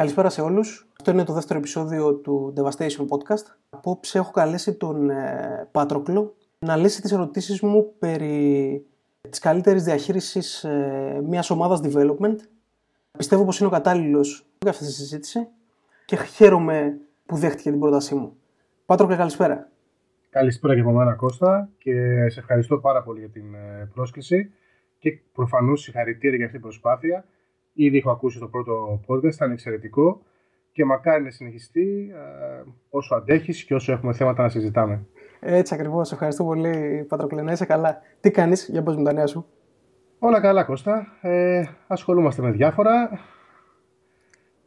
Καλησπέρα σε όλους. Αυτό είναι το δεύτερο επεισόδιο του Devastation Podcast. Απόψε έχω καλέσει τον ε, Πάτροκλο να λύσει τις ερωτήσεις μου περί της καλύτερης διαχείρισης ε, μιας ομάδας development. Πιστεύω πως είναι ο κατάλληλος για αυτή τη συζήτηση και χαίρομαι που δέχτηκε την πρότασή μου. Πάτροκλε, καλησπέρα. Καλησπέρα και από μένα Κώστα και σε ευχαριστώ πάρα πολύ για την ε, πρόσκληση και προφανώς συγχαρητήρια για αυτή την προσπάθεια. Ήδη έχω ακούσει το πρώτο podcast, ήταν εξαιρετικό και μακάρι να συνεχιστεί ε, όσο αντέχεις και όσο έχουμε θέματα να συζητάμε. Έτσι ακριβώς. Ευχαριστώ πολύ, Πατροκλέ. Να είσαι καλά. Τι κάνεις, για πες μου τα νέα σου. Όλα καλά, Κώστα. Ε, ασχολούμαστε με διάφορα.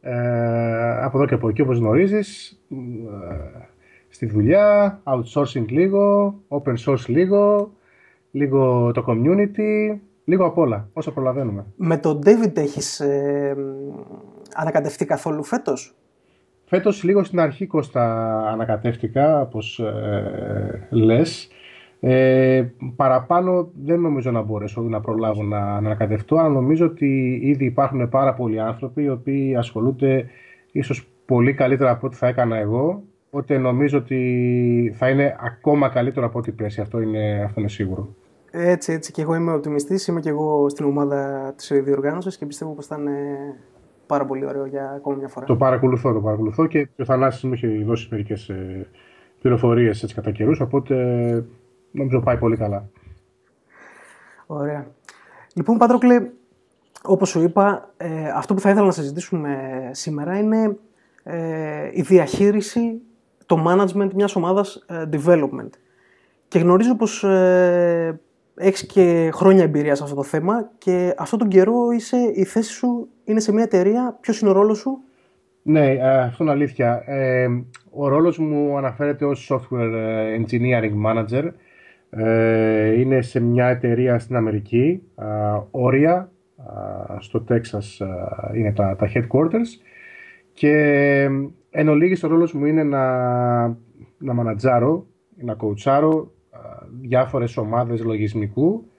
Ε, από εδώ και από εκεί, όπως γνωρίζεις. Ε, στη δουλειά, outsourcing λίγο, open source λίγο, λίγο το community, Λίγο απ' όλα, όσο προλαβαίνουμε. Με τον David έχεις ε, ανακατευτεί καθόλου φέτος; Φέτος λίγο στην αρχή Κώστα ανακατεύτηκα, όπως ε, λες. Ε, παραπάνω δεν νομίζω να μπορέσω να προλάβω να, να ανακατευτώ, αλλά νομίζω ότι ήδη υπάρχουν πάρα πολλοί άνθρωποι οι οποίοι ασχολούνται ίσως πολύ καλύτερα από ό,τι θα έκανα εγώ, οπότε νομίζω ότι θα είναι ακόμα καλύτερο από ό,τι πέρσι, αυτό είναι, αυτό είναι σίγουρο. Έτσι, έτσι και εγώ είμαι οπτιμιστής, είμαι και εγώ στην ομάδα της διοργάνωσης και πιστεύω πως θα είναι πάρα πολύ ωραίο για ακόμα μια φορά. Το παρακολουθώ, το παρακολουθώ και ο Θανάσης μου έχει δώσει μερικές ε, πληροφορίες έτσι κατά καιρούς, οπότε νομίζω πάει πολύ καλά. Ωραία. Λοιπόν, Πάτροκλε, όπως σου είπα, ε, αυτό που θα ήθελα να συζητήσουμε σήμερα είναι ε, η διαχείριση, το management μιας ομάδας ε, development. Και γνωρίζω πως ε, έχεις και χρόνια εμπειρίας σε αυτό το θέμα και αυτόν τον καιρό είσαι, η θέση σου είναι σε μια εταιρεία. Ποιος είναι ο ρόλος σου, Ναι, ε, αυτό είναι αλήθεια. Ε, ο ρόλος μου αναφέρεται ως software ε, engineering manager. είναι σε μια εταιρεία στην Αμερική, όρια, στο Τέξας είναι τα, τα headquarters και εν ολίγης ο ρόλος μου είναι να, να μανατζάρω, να κοουτσάρω διάφορες ομάδες λογισμικού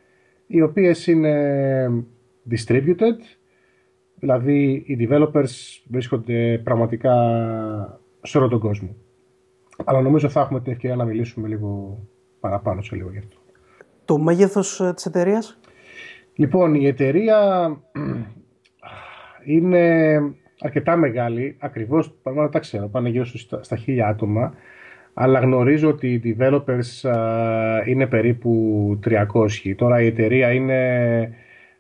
οι οποίες είναι distributed δηλαδή οι developers βρίσκονται πραγματικά σε όλο τον κόσμο. Αλλά νομίζω θα έχουμε την ευκαιρία να μιλήσουμε λίγο παραπάνω σε λίγο γι' αυτό. Το μέγεθος ε, της εταιρείας; Λοιπόν, η εταιρεία είναι αρκετά μεγάλη, ακριβώς, πραγματικά τα ξέρω, πάνε γύρω στα χίλια άτομα αλλά γνωρίζω ότι οι developers είναι περίπου 300. Τώρα η εταιρεία είναι,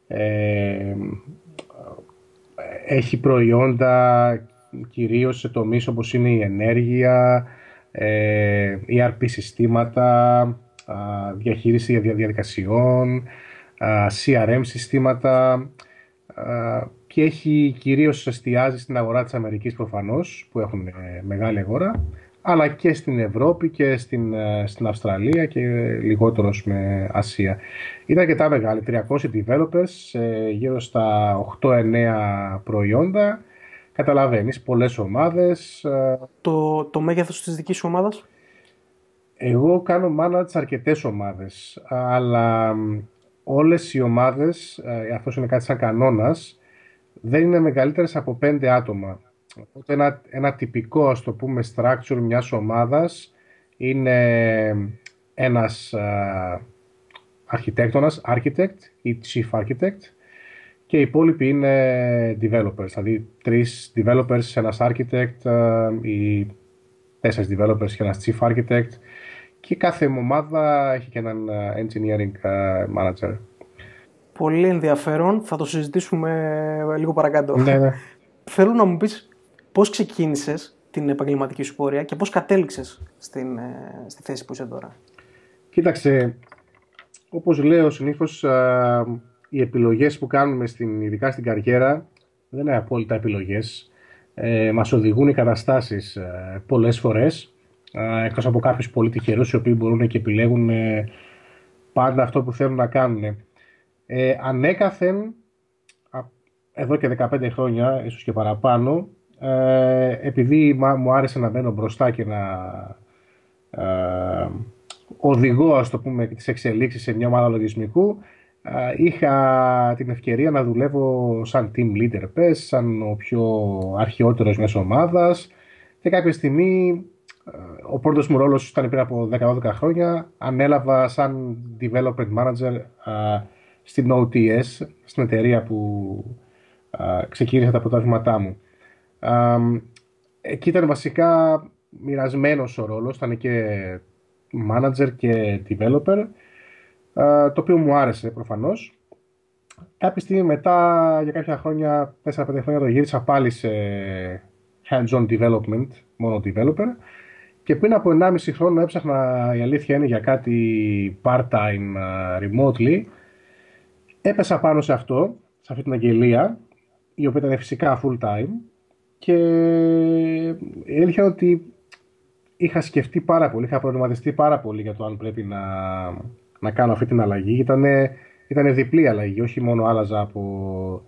ε, έχει προϊόντα κυρίως σε τομείς όπως είναι η ενέργεια, ε, ERP συστήματα, διαχείριση διαδικασιών, CRM συστήματα και έχει κυρίως εστιάζει στην αγορά της Αμερικής προφανώς που έχουν ε, μεγάλη αγορά αλλά και στην Ευρώπη και στην, ε, στην Αυστραλία και λιγότερο με Ασία. Ήταν αρκετά μεγάλη, 300 developers, γύρω στα 8-9 προϊόντα. Καταλαβαίνεις, πολλές ομάδες. Ε. Το, το μέγεθος της δικής σου ομάδας; Εγώ κάνω manage αρκετές ομάδες, αλλά όλες οι ομάδες, ε, αυτό είναι κάτι σαν κανόνας, δεν είναι μεγαλύτερες από 5 άτομα. Οπότε ένα, ένα τυπικό, ας το πούμε, structure μιας ομάδας είναι ένας uh, αρχιτέκτονας, architect ή chief architect και οι υπόλοιποι είναι developers, δηλαδή τρεις developers, ένας architect uh, ή τέσσερις developers και ένας chief architect και κάθε ομάδα έχει και έναν engineering manager. Πολύ ενδιαφέρον, θα το συζητήσουμε λίγο παρακάτω. Ναι, ναι. Θέλω να μου πεις Πώς ξεκίνησες την επαγγελματική σου πορεία και πώς κατέληξες στην, ε, στη θέση που είσαι τώρα; Κοίταξε, όπως λέω συνήθως οι επιλογές που κάνουμε στην, ειδικά στην καριέρα δεν είναι απόλυτα επιλογές. Ε, μας οδηγούν οι καταστάσεις ε, πολλές φορές ε, εκτός από κάποιους πολύ τυχερούς οι οποίοι μπορούν και επιλέγουν ε, πάντα αυτό που θέλουν να κάνουν. Ε, ανέκαθεν εδώ και 15 χρόνια, ίσως και παραπάνω, ε, επειδή μου άρεσε να μπαίνω μπροστά και να ε, οδηγώ, ας το πούμε, τις εξελίξεις σε μια ομάδα λογισμικού, είχα την ευκαιρία να δουλεύω σαν team leader πες, σαν ο πιο αρχαιότερος μέσω ομάδας και κάποια στιγμή ο πρώτος μου ρόλος ήταν πριν από 10-12 χρόνια ανέλαβα σαν development manager στην OTS, στην εταιρεία που ξεκίνησα τα πρώτα βήματά μου. Εκεί ήταν βασικά μοιρασμένος ο ρόλος, ήταν και manager και developer το οποίο μου άρεσε προφανώς. Κάποια στιγμή μετά, για κάποια χρόνια, 4-5 χρόνια το γύρισα πάλι σε hands-on development, μόνο developer. Και πριν από 1,5 χρόνο έψαχνα, η αλήθεια είναι, για κάτι part-time remotely. Έπεσα πάνω σε αυτό, σε αυτή την αγγελία, η οποία ήταν φυσικά full-time. Και η αλήθεια είναι ότι είχα σκεφτεί πάρα πολύ, είχα προβληματιστεί πάρα πολύ για το αν πρέπει να να κάνω αυτή την αλλαγή. Ήταν ήτανε διπλή αλλαγή, όχι μόνο άλλαζα από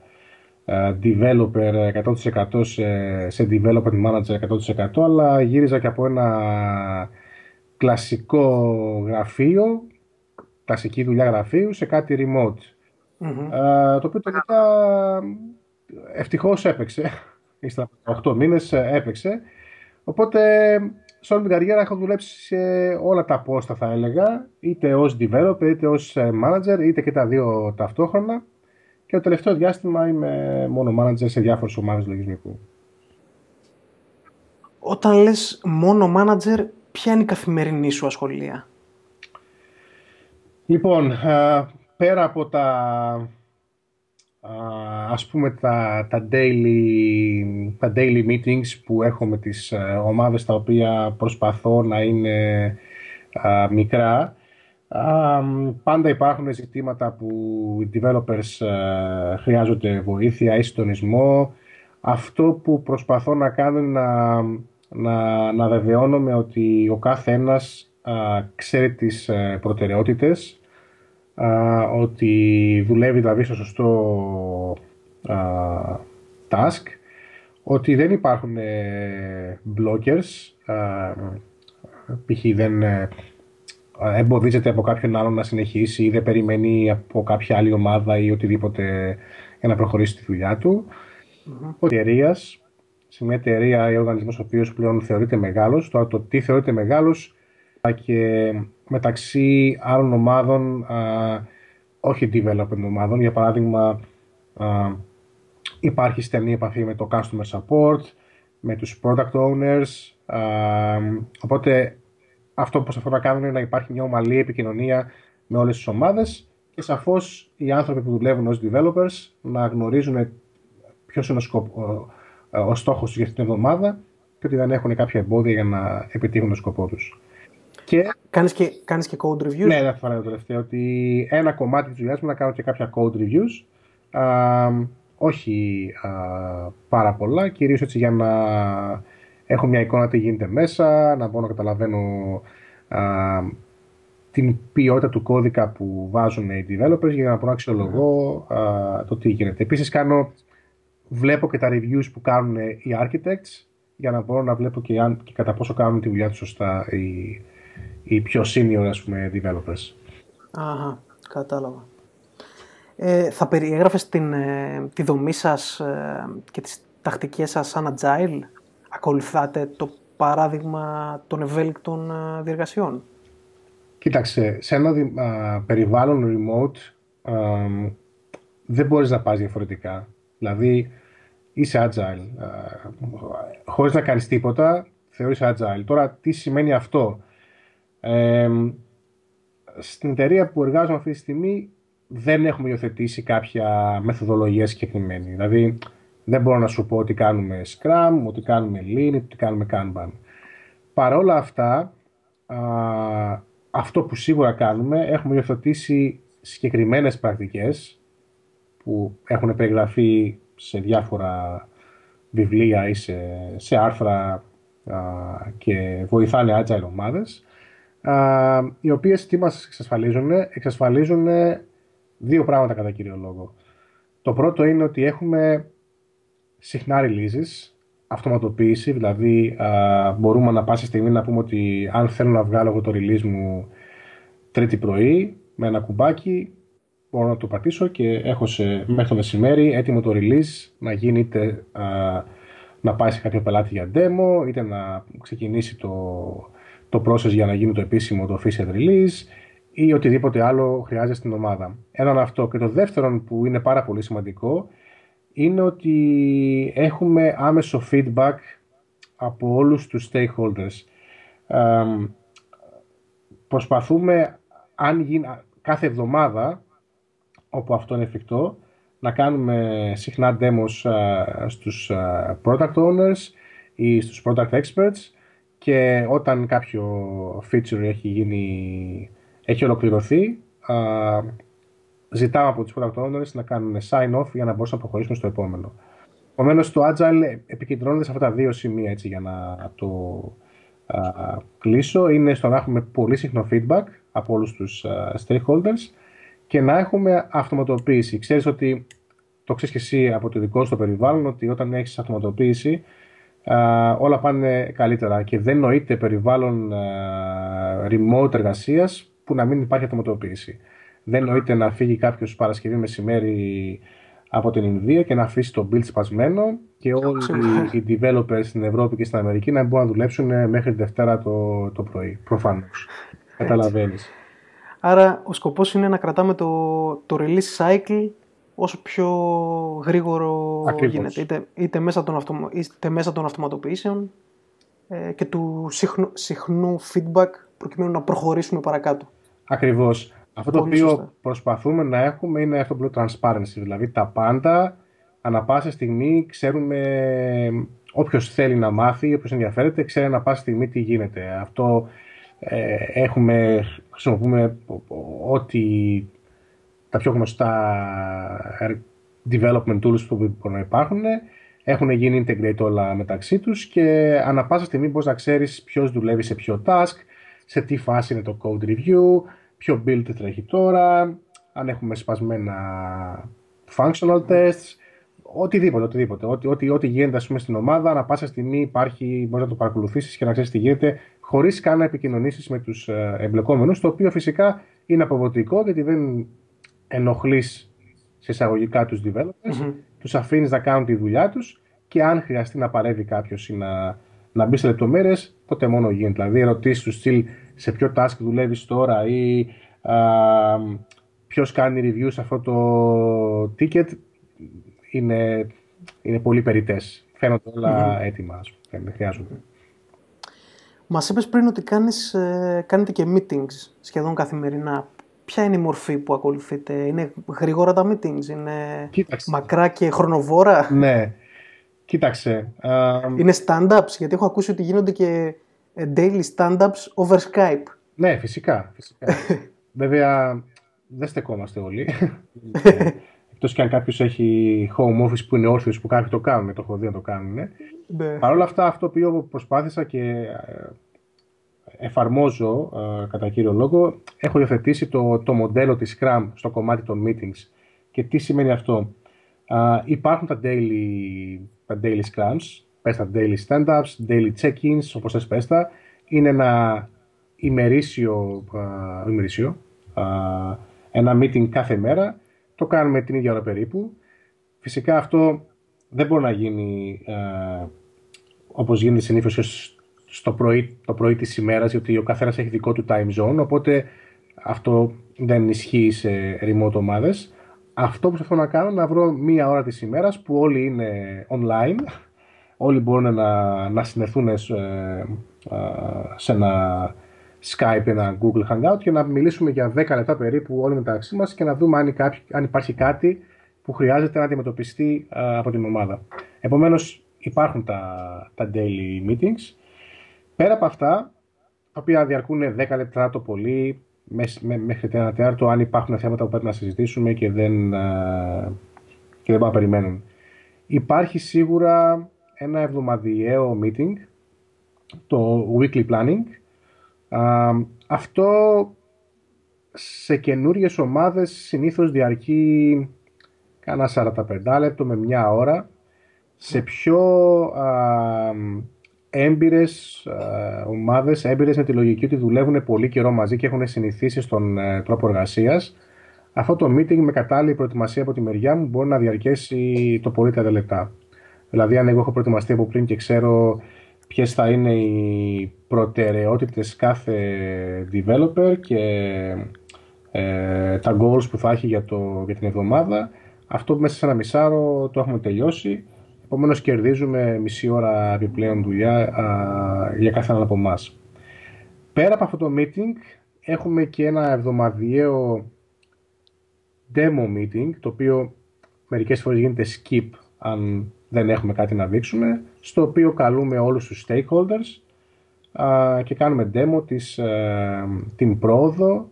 uh, developer 100% σε, σε development manager 100% αλλά γύριζα και από ένα κλασικό γραφείο, κλασική δουλειά γραφείου σε κάτι remote. Mm-hmm. το οποίο τελικά ευτυχώς έπαιξε. Ύστερα από 8 μήνες ε, έπαιξε. Οπότε σε όλη την καριέρα έχω δουλέψει σε όλα τα πόστα θα έλεγα, είτε ως developer, είτε ως ε, manager, είτε και τα δύο ταυτόχρονα και το τελευταίο διάστημα είμαι μόνο manager σε διάφορες ομάδες λογισμικού. Όταν λες μόνο manager, ποια είναι η καθημερινή σου ασχολία; Λοιπόν, ε, πέρα από τα ας πούμε τα, τα, daily, τα daily meetings που έχω με τις ε, ομάδες τα οποία προσπαθώ να είναι μικρά. Πάντα υπάρχουν ζητήματα που οι developers ε, χρειάζονται βοήθεια ή συντονισμό. Αυτό που προσπαθώ να κάνω είναι να, να, να βεβαιώνομαι ότι ο κάθε ένας ξέρει τις ε, προτεραιότητες ότι δουλεύει δηλαδή στο σωστό task, ότι δεν υπάρχουν ε, blockers, π.χ. δεν ε, εμποδίζεται από κάποιον άλλον να συνεχίσει ή δεν περιμένει από κάποια άλλη ομάδα ή οτιδήποτε για να προχωρήσει τη δουλειά του. Mm-hmm. σε μια εταιρεία ή οργανισμός ο οποίος πλέον θεωρείται μεγάλος, τώρα το τι θεωρείται μεγάλος και μεταξύ άλλων ομάδων, α, όχι development ομάδων. Για παράδειγμα, α, υπάρχει στενή επαφή με το customer support, με τους product owners. Α, οπότε αυτό που προσπαθώ να κάνω είναι να υπάρχει μια ομαλή επικοινωνία με όλες τις ομάδες και σαφώς οι άνθρωποι που δουλεύουν ως developers να γνωρίζουν ποιος είναι ο, σκοπ, ο, ο στόχος για αυτήν την εβδομάδα και ότι δεν έχουν κάποια εμπόδια για να επιτύχουν τον σκοπό τους. Και... Κάνεις, και, κάνεις και code reviews. Ναι, δεν θα το τελευταίο. Ότι ένα κομμάτι της δουλειάς μου να κάνω και κάποια code reviews. Α, όχι α, πάρα πολλά, κυρίως έτσι για να έχω μια εικόνα τι γίνεται μέσα, να μπορώ να καταλαβαίνω α, την ποιότητα του κώδικα που βάζουν οι developers για να μπορώ να αξιολογώ α, το τι γίνεται. Επίσης κάνω, βλέπω και τα reviews που κάνουν οι architects για να μπορώ να βλέπω και, αν, και κατά πόσο κάνουν τη δουλειά τους σωστά οι, οι πιο senior ας πούμε, developers. Αχα, κατάλαβα. Ε, θα περιέγραφες την, ε, τη δομή σας ε, και τις τακτικές σας σαν agile; Ακολουθάτε το παράδειγμα των ευέλικτων ε, διεργασιών; Κοίταξε, σε ένα περιβάλλον remote δεν μπορείς να πας διαφορετικά. Δηλαδή, είσαι agile. χωρίς να κάνεις τίποτα, θεωρείς agile. Τώρα, τι σημαίνει αυτό; Στην εταιρεία που εργάζομαι αυτή τη στιγμή δεν έχουμε υιοθετήσει κάποια μεθοδολογία συγκεκριμένη. Δηλαδή δεν μπορώ να σου πω ότι κάνουμε Scrum, ότι κάνουμε Lean, ότι κάνουμε Kanban. Παρ' όλα αυτά, α, αυτό που σίγουρα κάνουμε, έχουμε υιοθετήσει συγκεκριμένες πρακτικές που έχουν περιγραφεί σε διάφορα βιβλία ή σε, σε άρθρα α, και βοηθάνε agile ομάδες οι οποίες τι μας εξασφαλίζουν, εξασφαλίζουν δύο πράγματα κατά κύριο λόγο. Το πρώτο είναι ότι έχουμε συχνά releases, αυτοματοποίηση, δηλαδή α, μπορούμε να πάσα στιγμή να πούμε ότι αν θέλω να βγάλω εγώ το release μου τρίτη πρωί, με ένα κουμπάκι, μπορώ να το πατήσω και έχω σε, μέχρι το μεσημέρι έτοιμο το release να γίνει είτε να πάει σε κάποιο πελάτη για demo, είτε να ξεκινήσει το, το process για να γίνει το επίσημο, το official release ή οτιδήποτε άλλο χρειάζεται στην ομάδα. Έναν αυτό. Και το δεύτερο που είναι πάρα πολύ σημαντικό είναι ότι έχουμε άμεσο feedback από όλους τους stakeholders. προσπαθούμε αν γίνει, κάθε εβδομάδα, όπου αυτό είναι εφικτό, να κάνουμε συχνά demos στους product owners ή στους product experts και όταν κάποιο feature έχει, γίνει, έχει ολοκληρωθεί ζητάμε από τους product owners να κάνουν sign off για να μπορούμε να προχωρήσουμε στο επόμενο. Επομένως, το Agile επικεντρώνεται σε αυτά τα δύο σημεία έτσι, για να το α, κλείσω. Είναι στο να έχουμε πολύ συχνό feedback από όλους τους stakeholders και να έχουμε αυτοματοποίηση. Ξέρεις ότι το ξέρεις και εσύ από το δικό σου το περιβάλλον ότι όταν έχεις αυτοματοποίηση όλα πάνε καλύτερα και δεν νοείται περιβάλλον remote εργασίας που να μην υπάρχει αυτοματοποίηση. Δεν νοείται να φύγει κάποιος Παρασκευή μεσημέρι από την Ινδία και να αφήσει το build σπασμένο και όλοι οι developers στην Ευρώπη και στην Αμερική να μπορούν να δουλέψουν μέχρι τη Δευτέρα το, το πρωί. Προφανώς. Καταλαβαίνεις. Άρα ο σκοπός είναι να κρατάμε το, το release cycle όσο πιο γρήγορο Ακριβώς. γίνεται. Είτε, είτε, μέσα των αυτομα, είτε μέσα των αυτοματοποιήσεων ε, και του συχνού, συχνού feedback προκειμένου να προχωρήσουμε παρακάτω. Ακριβώς. Αυτό το οποίο προσπαθούμε να έχουμε είναι αυτό που λέω transparency, δηλαδή τα πάντα ανά πάσα στιγμή ξέρουμε όποιος θέλει να μάθει, όποιος ενδιαφέρεται, ξέρει ανά πάσα στιγμή τι γίνεται. Αυτό ε, έχουμε, χρησιμοποιούμε ό,τι τα πιο γνωστά development tools που μπορούν να υπάρχουν. Έχουν γίνει integrate όλα μεταξύ τους και ανά πάσα στιγμή μπορείς να ξέρεις ποιος δουλεύει σε ποιο task, σε τι φάση είναι το code review, ποιο build τρέχει τώρα, αν έχουμε σπασμένα functional tests, οτιδήποτε, οτιδήποτε. Ό,τι, ό,τι, ό,τι γίνεται ας πούμε, στην ομάδα, ανά πάσα στιγμή υπάρχει, μπορείς να το παρακολουθήσεις και να ξέρεις τι γίνεται, χωρίς καν να επικοινωνήσεις με τους ε, εμπλεκόμενους, το οποίο φυσικά είναι αποδοτικό γιατί δεν ενοχλείς σε εισαγωγικά τους developers, mm-hmm. τους αφήνεις να κάνουν τη δουλειά τους και αν χρειαστεί να παρεύει κάποιος ή να, να μπει σε λεπτομέρειες, τότε μόνο γίνεται. Δηλαδή, ερωτήσεις τους στυλ σε ποιο task δουλεύεις τώρα ή ποιος κάνει review σε αυτό το ticket είναι, είναι πολύ περιτές. Φαίνονται όλα mm-hmm. έτοιμα, δεν χρειάζονται. Μας είπες πριν ότι κάνεις, ε, κάνετε και meetings σχεδόν καθημερινά. Ποια είναι η μορφή που ακολουθείτε, Είναι γρήγορα τα meetings, Είναι Κοίταξε. μακρά και χρονοβόρα; Ναι, κοίταξε. Είναι stand-ups, γιατί έχω ακούσει ότι γίνονται και ε, daily stand-ups over Skype. Ναι, φυσικά. φυσικά. Βέβαια, δεν στεκόμαστε όλοι. Εκτός και αν κάποιος έχει home office που είναι όρθιο που κάποιοι το κάνουν, το έχω δει να το κάνουν. Ναι. Παρ' όλα αυτά, αυτό που προσπάθησα και ε, εφαρμόζω ε, κατά κύριο λόγο, έχω υιοθετήσει το, το μοντέλο της Scrum στο κομμάτι των meetings. Και τι σημαίνει αυτό; υπάρχουν τα daily, τα daily scrums, πες τα daily stand-ups, daily check-ins, όπως θες πες τα. Είναι ένα ημερήσιο, ημερήσιο ένα meeting κάθε μέρα το κάνουμε την ίδια ώρα περίπου. Φυσικά αυτό δεν μπορεί να γίνει ε, όπως γίνεται συνήθως στο πρωί, το πρωί της ημέρας, γιατί ο καθένας έχει δικό του time zone, οπότε αυτό δεν ισχύει σε remote ομάδες. Αυτό που προσπαθώ να κάνω είναι να βρω μία ώρα της ημέρας που όλοι είναι online, όλοι μπορούν να, να συνεθούν σε, ε, σε ένα Skype, ένα Google Hangout και να μιλήσουμε για 10 λεπτά περίπου όλοι μεταξύ μας και να δούμε αν, υπάρχει, αν υπάρχει κάτι που χρειάζεται να αντιμετωπιστεί από την ομάδα. Επομένως υπάρχουν τα, τα daily meetings. Πέρα από αυτά, τα οποία διαρκούν 10 λεπτά το πολύ, μέχρι ένα τέταρτο, αν υπάρχουν θέματα που πρέπει να συζητήσουμε και δεν, και δεν να περιμένουν. Υπάρχει σίγουρα ένα εβδομαδιαίο meeting, το weekly planning, αυτό σε καινούριες ομάδες συνήθως διαρκεί κάνα 45 λεπτό με μια ώρα. Σε πιο α, έμπειρες α, ομάδες, έμπειρες με τη λογική ότι δουλεύουν πολύ καιρό μαζί και έχουν συνηθίσει στον ε, τρόπο εργασίας, αυτό το meeting με κατάλληλη προετοιμασία από τη μεριά μου μπορεί να διαρκέσει το πολύ 30 λεπτά. Δηλαδή, αν εγώ έχω προετοιμαστεί από πριν και ξέρω ποιες θα είναι οι προτεραιότητες κάθε developer και ε, τα goals που θα έχει για, το, για την εβδομάδα, αυτό μέσα σε ένα μισάρο το έχουμε τελειώσει. Επομένως, κερδίζουμε μισή ώρα επιπλέον δουλειά α, για κάθε ένα από εμάς. Πέρα από αυτό το meeting, έχουμε και ένα εβδομαδιαίο demo meeting, το οποίο μερικές φορές γίνεται skip αν δεν έχουμε κάτι να δείξουμε, στο οποίο καλούμε όλους τους stakeholders α, και κάνουμε demo της, ε, την πρόοδο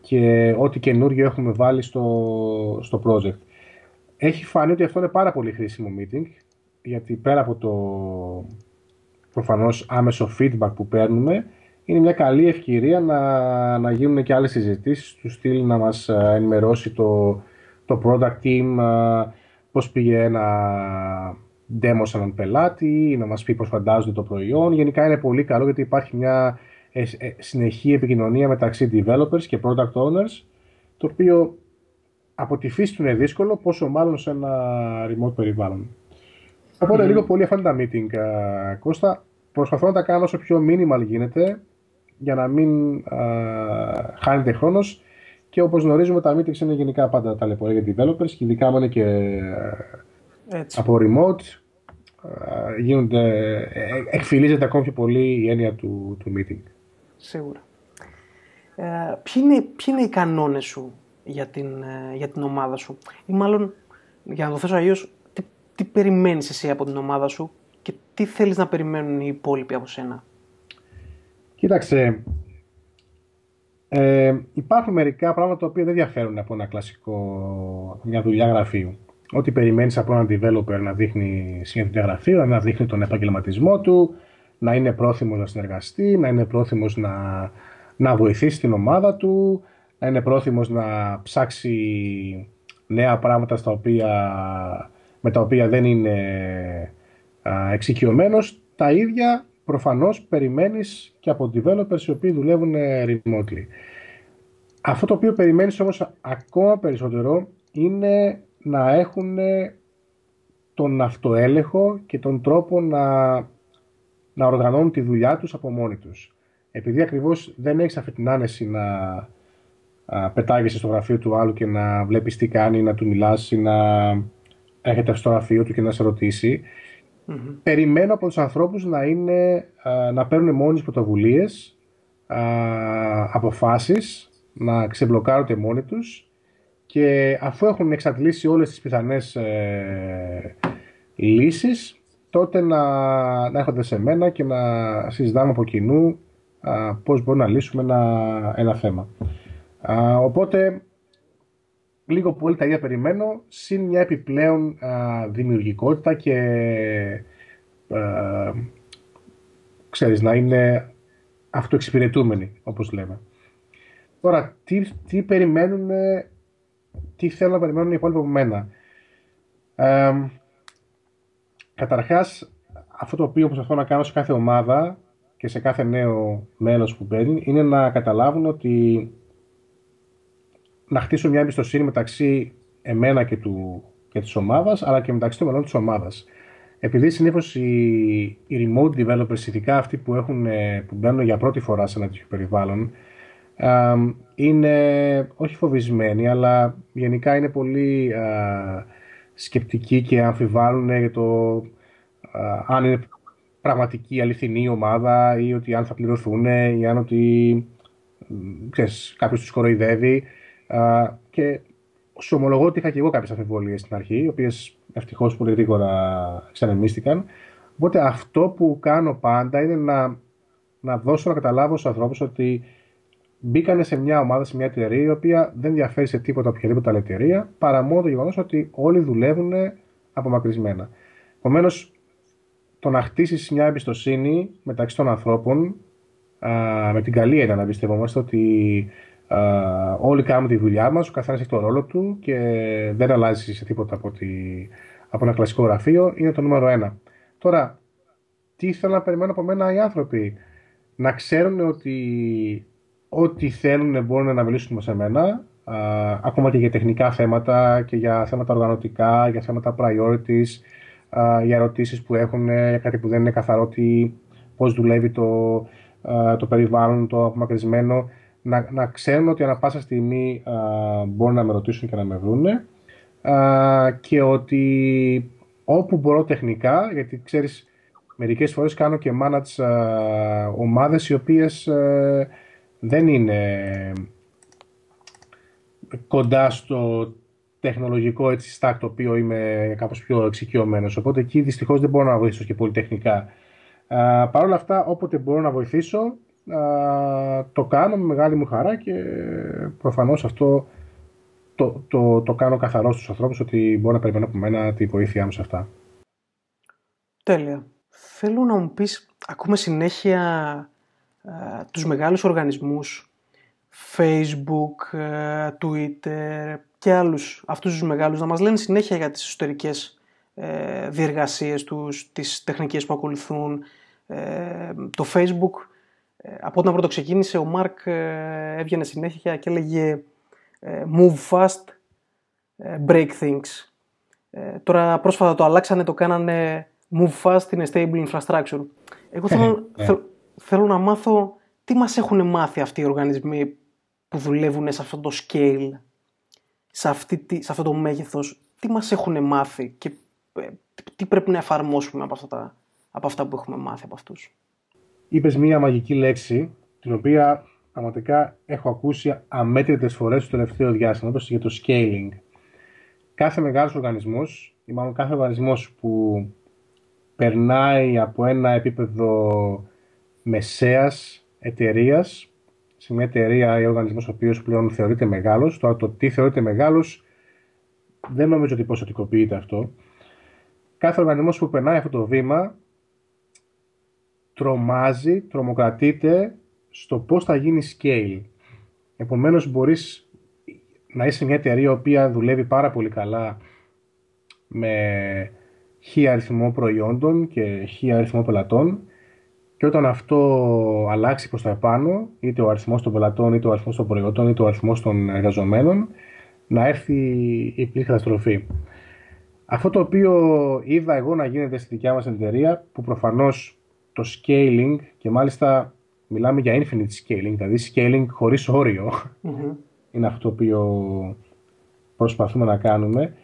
και ό,τι καινούργιο έχουμε βάλει στο, στο project. Έχει φανεί ότι αυτό είναι πάρα πολύ χρήσιμο meeting, γιατί πέρα από το προφανώς άμεσο feedback που παίρνουμε, είναι μια καλή ευκαιρία να, να γίνουν και άλλες συζητήσεις του στυλ να μας ε, ενημερώσει το, το product team ε, πώς πήγε ένα demo σε έναν πελάτη, να μας πει πώς φαντάζονται το προϊόν. Γενικά είναι πολύ καλό γιατί υπάρχει μια ε, συνεχή επικοινωνία μεταξύ developers και product owners το οποίο από τη φύση του είναι δύσκολο, πόσο μάλλον σε ένα remote περιβάλλον. Οπότε λίγο πολύ αυτά είναι τα meeting, Κώστα. Προσπαθώ να τα κάνω όσο πιο minimal γίνεται για να μην α, χάνεται χρόνος. Και όπως γνωρίζουμε, τα meetings είναι γενικά πάντα ταλαιπωρία για developers και ειδικά αν είναι και Έτσι. από remote. γίνονται, ε, ε, εκφυλίζεται ακόμη πιο πολύ η έννοια του, του meeting. Σίγουρα. Ε, ποιοι, είναι, ποιοι είναι οι κανόνες σου για την, ε, για την ομάδα σου ή μάλλον για να το θέσω αλλιώς, τι, τι περιμένεις εσύ από την ομάδα σου και τι θέλεις να περιμένουν οι υπόλοιποι από σένα; Κοίταξε, ε, υπάρχουν μερικά πράγματα τα οποία δεν διαφέρουν από ένα κλασικό, μια δουλειά γραφείου. Ό,τι περιμένεις από έναν developer να δείχνει συνήθεια γραφείο, να δείχνει τον επαγγελματισμό του, να είναι πρόθυμος να συνεργαστεί, να είναι πρόθυμος να, να βοηθήσει την ομάδα του, να είναι πρόθυμος να ψάξει νέα πράγματα στα οποία, με τα οποία δεν είναι εξοικειωμένος. Τα ίδια προφανώς περιμένεις και από developers οι οποίοι δουλεύουν ε, remotely. Αυτό το οποίο περιμένεις όμως ακόμα περισσότερο είναι να έχουν τον αυτοέλεγχο και τον τρόπο να, να οργανώνουν τη δουλειά τους από μόνοι τους. Επειδή ακριβώς δεν έχεις αυτή την άνεση να πετάγεσαι στο γραφείο του άλλου και να βλέπεις τι κάνει, να του μιλάς ή να έρχεται στο γραφείο του και να σε ρωτήσει, Mm-hmm. Περιμένω από τους ανθρώπους να, είναι, να παίρνουν μόνοι πρωτοβουλίες, αποφάσεις, να ξεμπλοκάρονται μόνοι τους και αφού έχουν εξαντλήσει όλες τις πιθανές ε, λύσεις, τότε να, να έρχονται σε μένα και να συζητάμε από κοινού α, πώς μπορούμε να λύσουμε ένα, ένα θέμα. Οπότε λίγο πολύ τα ίδια περιμένω, συν μια επιπλέον α, δημιουργικότητα και α, ξέρεις, να είναι αυτοεξυπηρετούμενοι, όπως λέμε. Τώρα, τι, τι περιμένουν, τι θέλουν να περιμένουν οι υπόλοιποι από μένα. Ε, καταρχάς, αυτό το οποίο προσπαθώ να κάνω σε κάθε ομάδα και σε κάθε νέο μέλος που μπαίνει, είναι να καταλάβουν ότι να χτίσω μια εμπιστοσύνη μεταξύ εμένα και, του, και της ομάδας, αλλά και μεταξύ των μελών της ομάδας. Επειδή συνήθως οι, οι remote developers, ειδικά αυτοί που, έχουν, ε, που μπαίνουν για πρώτη φορά σε ένα τέτοιο περιβάλλον, είναι όχι φοβισμένοι, αλλά γενικά είναι πολύ σκεπτικοί και αμφιβάλλουν για το αν είναι πραγματική αληθινή ομάδα ή ότι αν θα πληρωθούν ή αν ότι ξέρεις, κάποιος τους κοροϊδεύει και σου ομολογώ ότι είχα και εγώ κάποιες αμφιβολίες στην αρχή, οι οποίες ευτυχώς πολύ γρήγορα ξανεμίστηκαν. Οπότε αυτό που κάνω πάντα είναι να, να δώσω να καταλάβω στους ανθρώπους ότι μπήκανε σε μια ομάδα, σε μια εταιρεία η οποία δεν διαφέρει σε τίποτα οποιαδήποτε άλλη εταιρεία, παρά μόνο το γεγονός ότι όλοι δουλεύουν απομακρυσμένα. Επομένως, το να χτίσεις μια εμπιστοσύνη μεταξύ των ανθρώπων, α, με την καλή έννοια να εμπιστευόμαστε ότι Uh, όλοι κάνουμε τη δουλειά μας, ο καθένας έχει το ρόλο του και δεν αλλάζει σε τίποτα από, τη, από ένα κλασικό γραφείο, είναι το νούμερο ένα. Τώρα, τι θέλω να περιμένω από μένα οι άνθρωποι, να ξέρουν ότι ό,τι θέλουν μπορούν να μιλήσουν σε μένα, ακόμα και για τεχνικά θέματα και για θέματα οργανωτικά, για θέματα priorities, για ερωτήσεις που έχουν, για κάτι που δεν είναι καθαρό, τι, πώς δουλεύει το, το περιβάλλον, το απομακρυσμένο, να, να ξέρουν ότι ανά πάσα στιγμή μπορούν να με ρωτήσουν και να με βρούνε και ότι όπου μπορώ τεχνικά, γιατί ξέρεις μερικές φορές κάνω και manage ομάδες οι οποίες ε, δεν είναι κοντά στο τεχνολογικό έτσι stack το οποίο είμαι κάπως πιο εξοικειωμένος. Οπότε εκεί δυστυχώς δεν μπορώ να βοηθήσω και πολύ τεχνικά. Παρ' όλα αυτά, όποτε μπορώ να βοηθήσω, το κάνω με μεγάλη μου χαρά και προφανώς αυτό το, το, το κάνω καθαρό στους ανθρώπους ότι μπορώ να περιμένω από μένα τη βοήθειά μου σε αυτά. Τέλεια. Θέλω να μου πεις, ακούμε συνέχεια α, τους μεγάλους οργανισμούς, Facebook, Twitter και άλλους αυτούς τους μεγάλους, να μας λένε συνέχεια για τις εσωτερικές ε, διεργασίες τους, τις τεχνικές που ακολουθούν. Ε, το Facebook, ε, από όταν πρώτο ξεκίνησε, ο Μάρκ ε, έβγαινε συνέχεια και έλεγε ε, move fast, break things. τώρα πρόσφατα το αλλάξανε, το κάνανε move fast in a stable infrastructure. Εγώ θέλω, θέλω, να μάθω τι μας έχουν μάθει αυτοί οι οργανισμοί που δουλεύουν σε αυτό το scale, σε, αυτή, σε αυτό το μέγεθος, τι μας έχουν μάθει και τι πρέπει να εφαρμόσουμε από αυτά, από αυτά που έχουμε μάθει από αυτούς. Είπες μία μαγική λέξη, την οποία πραγματικά έχω ακούσει αμέτρητες φορές στο τελευταίο διάστημα, όπως για το scaling. Κάθε μεγάλος οργανισμός, ή μάλλον κάθε οργανισμός που περνάει από ένα επίπεδο μεσαίας εταιρείας σε μια εταιρεία ή οργανισμός ο οποίος πλέον θεωρείται μεγάλος. Τώρα το τι θεωρείται μεγάλος δεν νομίζω ότι ποσοτικοποιείται αυτό. Κάθε οργανισμός που περνάει αυτό το βήμα τρομάζει, τρομοκρατείται στο πώς θα γίνει scale. Επομένως μπορείς να είσαι μια εταιρεία η οποία δουλεύει πάρα πολύ καλά με χι αριθμό προϊόντων και χι αριθμό πελατών και όταν αυτό αλλάξει προς τα επάνω, είτε ο αριθμός των πελατών, είτε ο αριθμός των προϊόντων, είτε ο αριθμός των εργαζομένων, να έρθει η πλήρη καταστροφή. Αυτό το οποίο είδα εγώ να γίνεται στη δικιά μας εταιρεία, που προφανώς το scaling και μάλιστα μιλάμε για infinite scaling, δηλαδή scaling χωρίς είναι αυτό το οποίο προσπαθούμε να κάνουμε,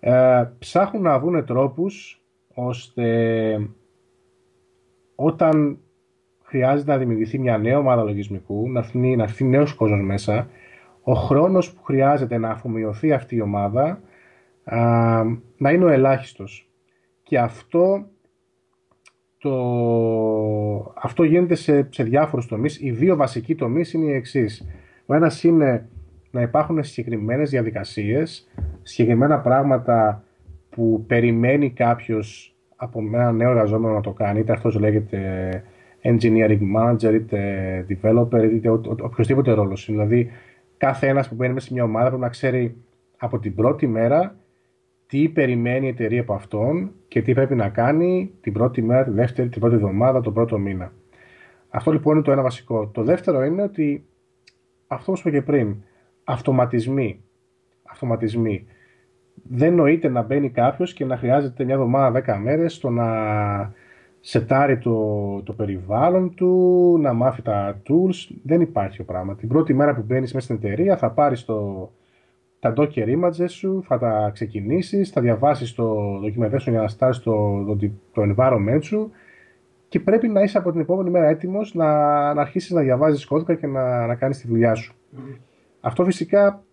ε, ψάχνουν να βρουν τρόπους ώστε όταν χρειάζεται να δημιουργηθεί μια νέα ομάδα λογισμικού, να έρθει, να έρθει νέος κόσμος μέσα, ο χρόνος που χρειάζεται να αφομοιωθεί αυτή η ομάδα να είναι ο ελάχιστος. Και αυτό, το, αυτό γίνεται σε, σε διάφορους τομείς. Οι δύο βασικοί τομείς είναι οι εξής. Ο ένας είναι να υπάρχουν συγκεκριμένες διαδικασίες, συγκεκριμένα πράγματα που περιμένει κάποιος από ένα νέο εργαζόμενο να το κάνει, είτε αυτός λέγεται engineering manager, είτε developer, είτε οποιοδήποτε ρόλος. Δηλαδή, κάθε ένας που μπαίνει μέσα σε μια ομάδα πρέπει να ξέρει από την πρώτη μέρα τι περιμένει η εταιρεία από αυτόν και τι πρέπει να κάνει την πρώτη μέρα, τη δεύτερη, την πρώτη εβδομάδα, τον πρώτο μήνα. Αυτό λοιπόν είναι το ένα βασικό. Το δεύτερο είναι ότι αυτό που είπα και πριν, αυτοματισμοί. αυτοματισμοί. Δεν νοείται να μπαίνει κάποιος και να χρειάζεται μια εβδομάδα, 10 μέρες στο να σετάρει το, το περιβάλλον του, να μάθει τα tools. Δεν υπάρχει το πράγμα. Την πρώτη μέρα που μπαίνεις μέσα στην εταιρεία θα πάρεις το, τα docker images σου, θα τα ξεκινήσεις, θα διαβάσεις το documentation για να στάρεις το, το, το environment σου και πρέπει να είσαι από την επόμενη μέρα έτοιμος να, να αρχίσεις να διαβάζεις κώδικα και να, να κάνεις τη δουλειά σου. Αυτό φυσικά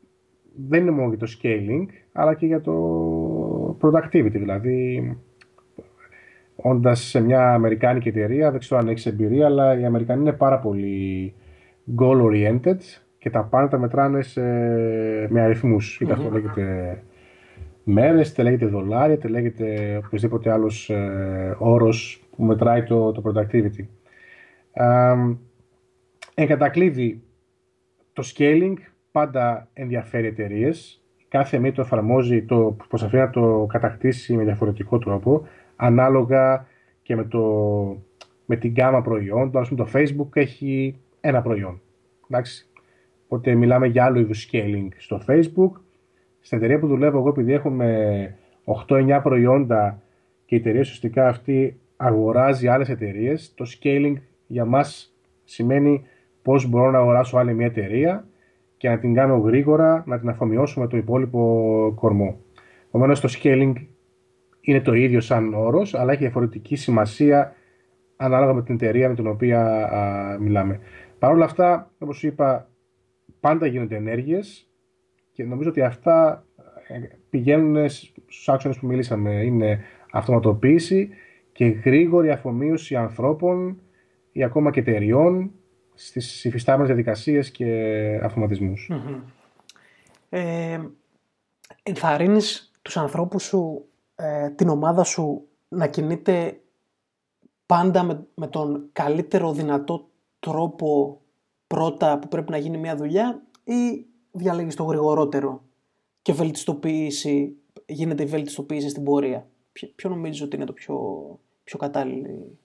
δεν είναι μόνο για το scaling, αλλά και για το productivity. Δηλαδή, όντας σε μια αμερικάνικη εταιρεία, δεν ξέρω αν έχεις εμπειρία, αλλά οι Αμερικανοί είναι πάρα πολύ goal-oriented και τα πάντα τα μετράνε σε, με αριθμούς. Mm-hmm. Είτε αυτό λέγεται μέρες, είτε λέγεται δολάρια, είτε λέγεται οποιοδήποτε άλλος ε, όρος που μετράει το, το productivity. Ε, εν κατακλείδη, το scaling πάντα ενδιαφέρει εταιρείες. Κάθε μία το εφαρμόζει, το προσπαθεί να το κατακτήσει με διαφορετικό τρόπο, ανάλογα και με, το, με την γκάμα προϊόντων. Α πούμε, το Facebook έχει ένα προϊόν. Εντάξει. Οπότε μιλάμε για άλλο είδους scaling στο Facebook. Στην εταιρεία που δουλεύω εγώ, επειδή έχουμε 8-9 προϊόντα και η εταιρεία ουσιαστικά αυτή αγοράζει άλλες εταιρείες, το scaling για μας σημαίνει πώς μπορώ να αγοράσω άλλη μια εταιρεία και να την κάνω γρήγορα, να την αφομοιώσω με το υπόλοιπο κορμό. Επομένως, το scaling είναι το ίδιο σαν όρος, αλλά έχει διαφορετική σημασία ανάλογα με την εταιρεία με την οποία α, μιλάμε. Παρ' όλα αυτά, όπως είπα, πάντα γίνονται ενέργειες και νομίζω ότι αυτά ε, πηγαίνουν στους άξονες που μιλήσαμε. Είναι αυτοματοποίηση και γρήγορη αφομοίωση ανθρώπων ή ακόμα και εταιριών στις υφιστάμενες διαδικασίες και αυτοματισμούς. Mm-hmm. Ε, ενθαρρύνεις τους ανθρώπους σου, ε, την ομάδα σου να κινείται πάντα με, με τον καλύτερο δυνατό τρόπο πρώτα που πρέπει να γίνει μια δουλειά ή διαλέγεις το γρηγορότερο και βελτιστοποίηση, γίνεται η βελτιστοποίηση στην πορεία. Ποιο, ποιο νομίζεις ότι είναι το πιο, πιο κατάλληλη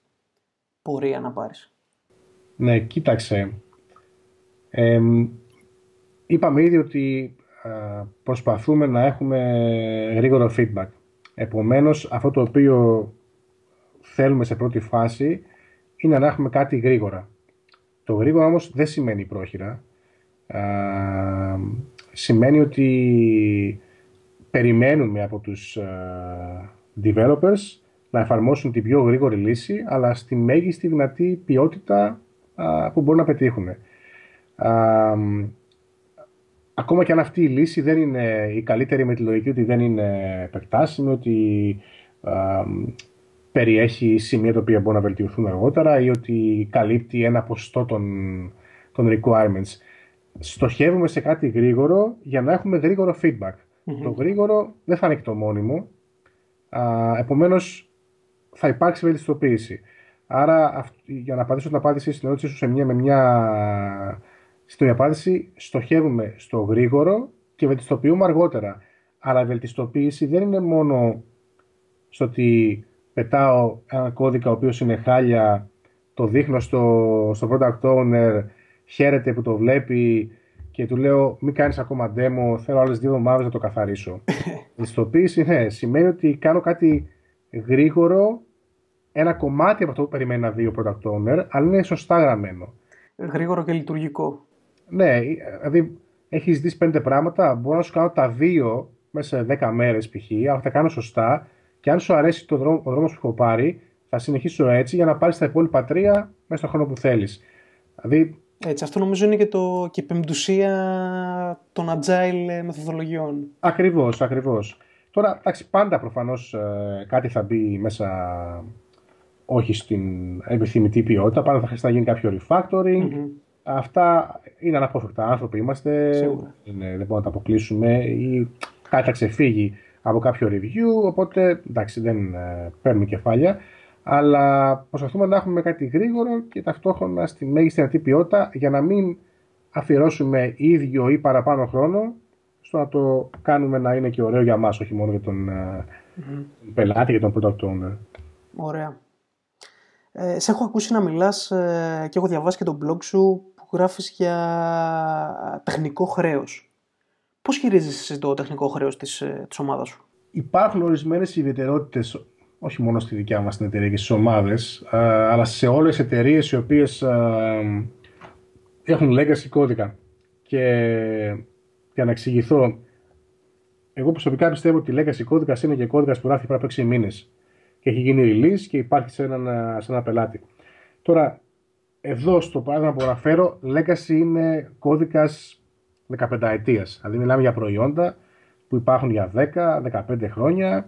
πορεία να πάρεις; Ναι, κοίταξε. Ε, είπαμε ήδη ότι προσπαθούμε να έχουμε γρήγορο feedback. Επομένως, αυτό το οποίο θέλουμε σε πρώτη φάση είναι να έχουμε κάτι γρήγορα. Το γρήγορα όμως δεν σημαίνει πρόχειρα. σημαίνει ότι περιμένουμε από τους developers να εφαρμόσουν την πιο γρήγορη λύση, αλλά στη μέγιστη δυνατή ποιότητα που μπορούν να πετύχουν. ακόμα και αν αυτή η λύση δεν είναι η καλύτερη με τη λογική ότι δεν είναι επεκτάσιμη, ότι περιέχει σημεία τα οποία μπορούν να βελτιωθούν αργότερα ή ότι καλύπτει ένα ποστό των, των requirements. Στοχεύουμε σε κάτι γρήγορο για να έχουμε γρήγορο feedback. Το γρήγορο δεν θα είναι και το μόνιμο. Α, επομένως θα υπάρξει βελτιστοποίηση. Άρα, για να απαντήσω την απάντηση στην ερώτησή σου σε μια, με μια στην απάντηση, στοχεύουμε στο γρήγορο και βελτιστοποιούμε αργότερα. Αλλά η βελτιστοποίηση δεν είναι μόνο στο ότι πετάω ένα κώδικα ο οποίος είναι χάλια, το δείχνω στο, στο product owner, χαίρεται που το βλέπει και του λέω μην κάνεις ακόμα demo, θέλω άλλες δύο εβδομάδες να το καθαρίσω. Βελτιστοποίηση, ναι, σημαίνει ότι κάνω κάτι γρήγορο ένα κομμάτι από αυτό που περιμένει να δει ο product owner, αλλά είναι σωστά γραμμένο. Γρήγορο και λειτουργικό. Ναι, δηλαδή έχεις δει πέντε πράγματα, μπορώ να σου κάνω τα δύο μέσα σε δέκα μέρες π.χ., αλλά θα τα κάνω σωστά και αν σου αρέσει το δρόμο, ο δρόμος που έχω πάρει, θα συνεχίσω έτσι για να πάρεις τα υπόλοιπα τρία μέσα στον χρόνο που θέλεις. Δηλαδή, έτσι, αυτό νομίζω είναι και, το, και η πεμπτουσία των agile μεθοδολογιών. Ακριβώς, ακριβώς. Τώρα, εντάξει, πάντα προφανώς ε, κάτι θα μπει μέσα όχι στην επιθυμητή ποιότητα, πάντα θα χρειαστεί να γίνει κάποιο refactoring. Αυτά είναι αναπόφευκτα. Άνθρωποι είμαστε, είναι, δεν μπορούμε να τα αποκλείσουμε ή κάτι θα ξεφύγει από κάποιο review, οπότε εντάξει δεν ε, παίρνουμε κεφάλια. Αλλά προσπαθούμε να έχουμε κάτι γρήγορο και ταυτόχρονα στη μέγιστη δυνατή ποιότητα για να μην αφιερώσουμε ίδιο ή παραπάνω χρόνο στο να το κάνουμε να είναι και ωραίο για μας, όχι μόνο για τον mm-hmm. πελάτη, για τον product owner. Ωραία. Ε, σε έχω ακούσει να μιλάς ε, και έχω διαβάσει και τον blog σου που γράφεις για τεχνικό χρέος. Πώς χειρίζεσαι το τεχνικό χρέος της, ε, της ομάδας σου; Υπάρχουν ορισμένες ιδιαιτερότητες όχι μόνο στη δικιά μας την εταιρεία και στις ομάδες, ε, αλλά σε όλες τις εταιρείες οι οποίες ε, έχουν legacy κώδικα. Και για να εξηγηθώ, εγώ προσωπικά πιστεύω ότι η legacy κώδικας είναι και κώδικας που γράφει πριν από 6 μήνες και έχει γίνει release και υπάρχει σε, έναν, σε ένα πελάτη. Τώρα, εδώ στο παράδειγμα που αναφέρω, legacy είναι κώδικας 15 ετία. Δηλαδή, μιλάμε για προϊόντα που υπάρχουν για 10-15 χρόνια,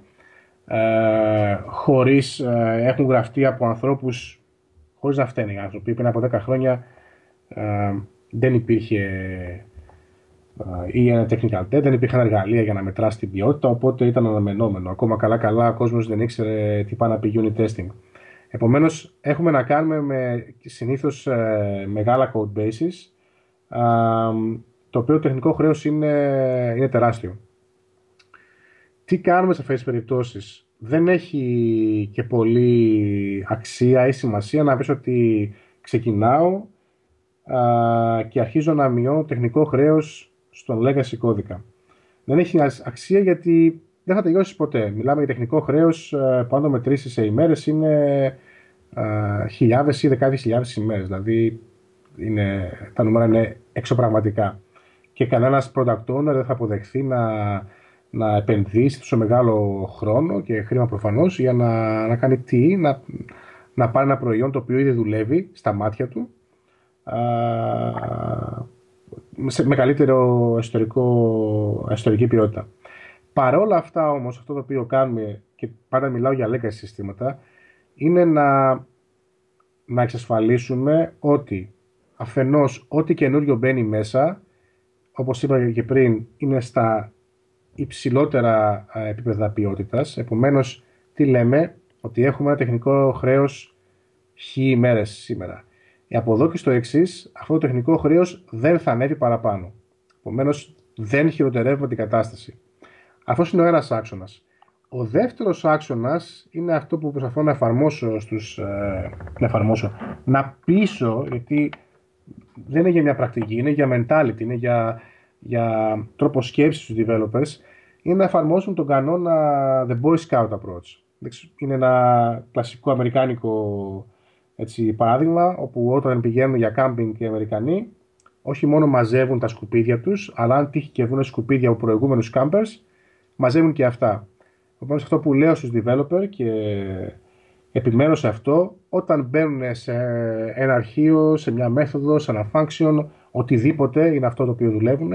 ε, χωρίς, ε, έχουν γραφτεί από ανθρώπους χωρίς να φταίνουν οι άνθρωποι. Πριν από 10 χρόνια ε, δεν υπήρχε ή ένα technical test, δεν υπήρχαν εργαλεία για να μετράσει την ποιότητα, οπότε ήταν αναμενόμενο. Ακόμα καλά-καλά ο κόσμος δεν ήξερε τι πάει να πει unit testing. Επομένως, έχουμε να κάνουμε με συνήθως ε, μεγάλα code bases, το οποίο το τεχνικό χρέος είναι, είναι τεράστιο. Τι κάνουμε σε αυτές τις περιπτώσεις, δεν έχει και πολύ αξία ή σημασία να πεις ότι ξεκινάω, και αρχίζω να μειώνω τεχνικό χρέος στον legacy κώδικα. Δεν έχει αξία γιατί δεν θα τελειώσεις ποτέ. Μιλάμε για τεχνικό χρέος ε, πάνω μετρήσει σε ημέρες είναι χιλιάδες ή δεκάδες χιλιάδες ημέρες. Δηλαδή είναι, τα νούμερα είναι εξωπραγματικά. Και κανένας product owner δεν θα αποδεχθεί να, να επενδύσει τόσο μεγάλο χρόνο και χρήμα προφανώς για να, να κάνει τι, να, να πάρει ένα προϊόν το οποίο ήδη δουλεύει στα μάτια του σε μεγαλύτερο ιστορικό, ιστορική ποιότητα. Παρόλα αυτά όμως αυτό το οποίο κάνουμε και πάντα μιλάω για legacy συστήματα είναι να, να εξασφαλίσουμε ότι αφενός ό,τι καινούριο μπαίνει μέσα όπως είπα και πριν είναι στα υψηλότερα επίπεδα ποιότητας επομένως τι λέμε; Ότι έχουμε ένα τεχνικό χρέος χ ημέρες σήμερα από εδώ και στο εξής, αυτό το τεχνικό χρέος δεν θα ανέβει παραπάνω. Επομένως, δεν χειροτερεύουμε την κατάσταση. Αυτός είναι ο ένας άξονας. Ο δεύτερος άξονας είναι αυτό που προσπαθώ να εφαρμόσω στους, ε, να εφαρμόσω, να πείσω, γιατί δεν είναι για μια πρακτική, είναι για mentality, είναι για, για τρόπο σκέψης στους developers, είναι να εφαρμόσουν τον κανόνα The Boy Scout Approach. Είναι ένα κλασικό αμερικάνικο έτσι, παράδειγμα, όπου όταν πηγαίνουν για κάμπινγκ οι Αμερικανοί, όχι μόνο μαζεύουν τα σκουπίδια τους, αλλά αν τύχει και βρουν σκουπίδια από προηγούμενους campers, μαζεύουν και αυτά. Οπότε αυτό που λέω στους developer και επιμένω σε αυτό, όταν μπαίνουν σε ένα αρχείο, σε μια μέθοδο, σε ένα function, οτιδήποτε είναι αυτό το οποίο δουλεύουν,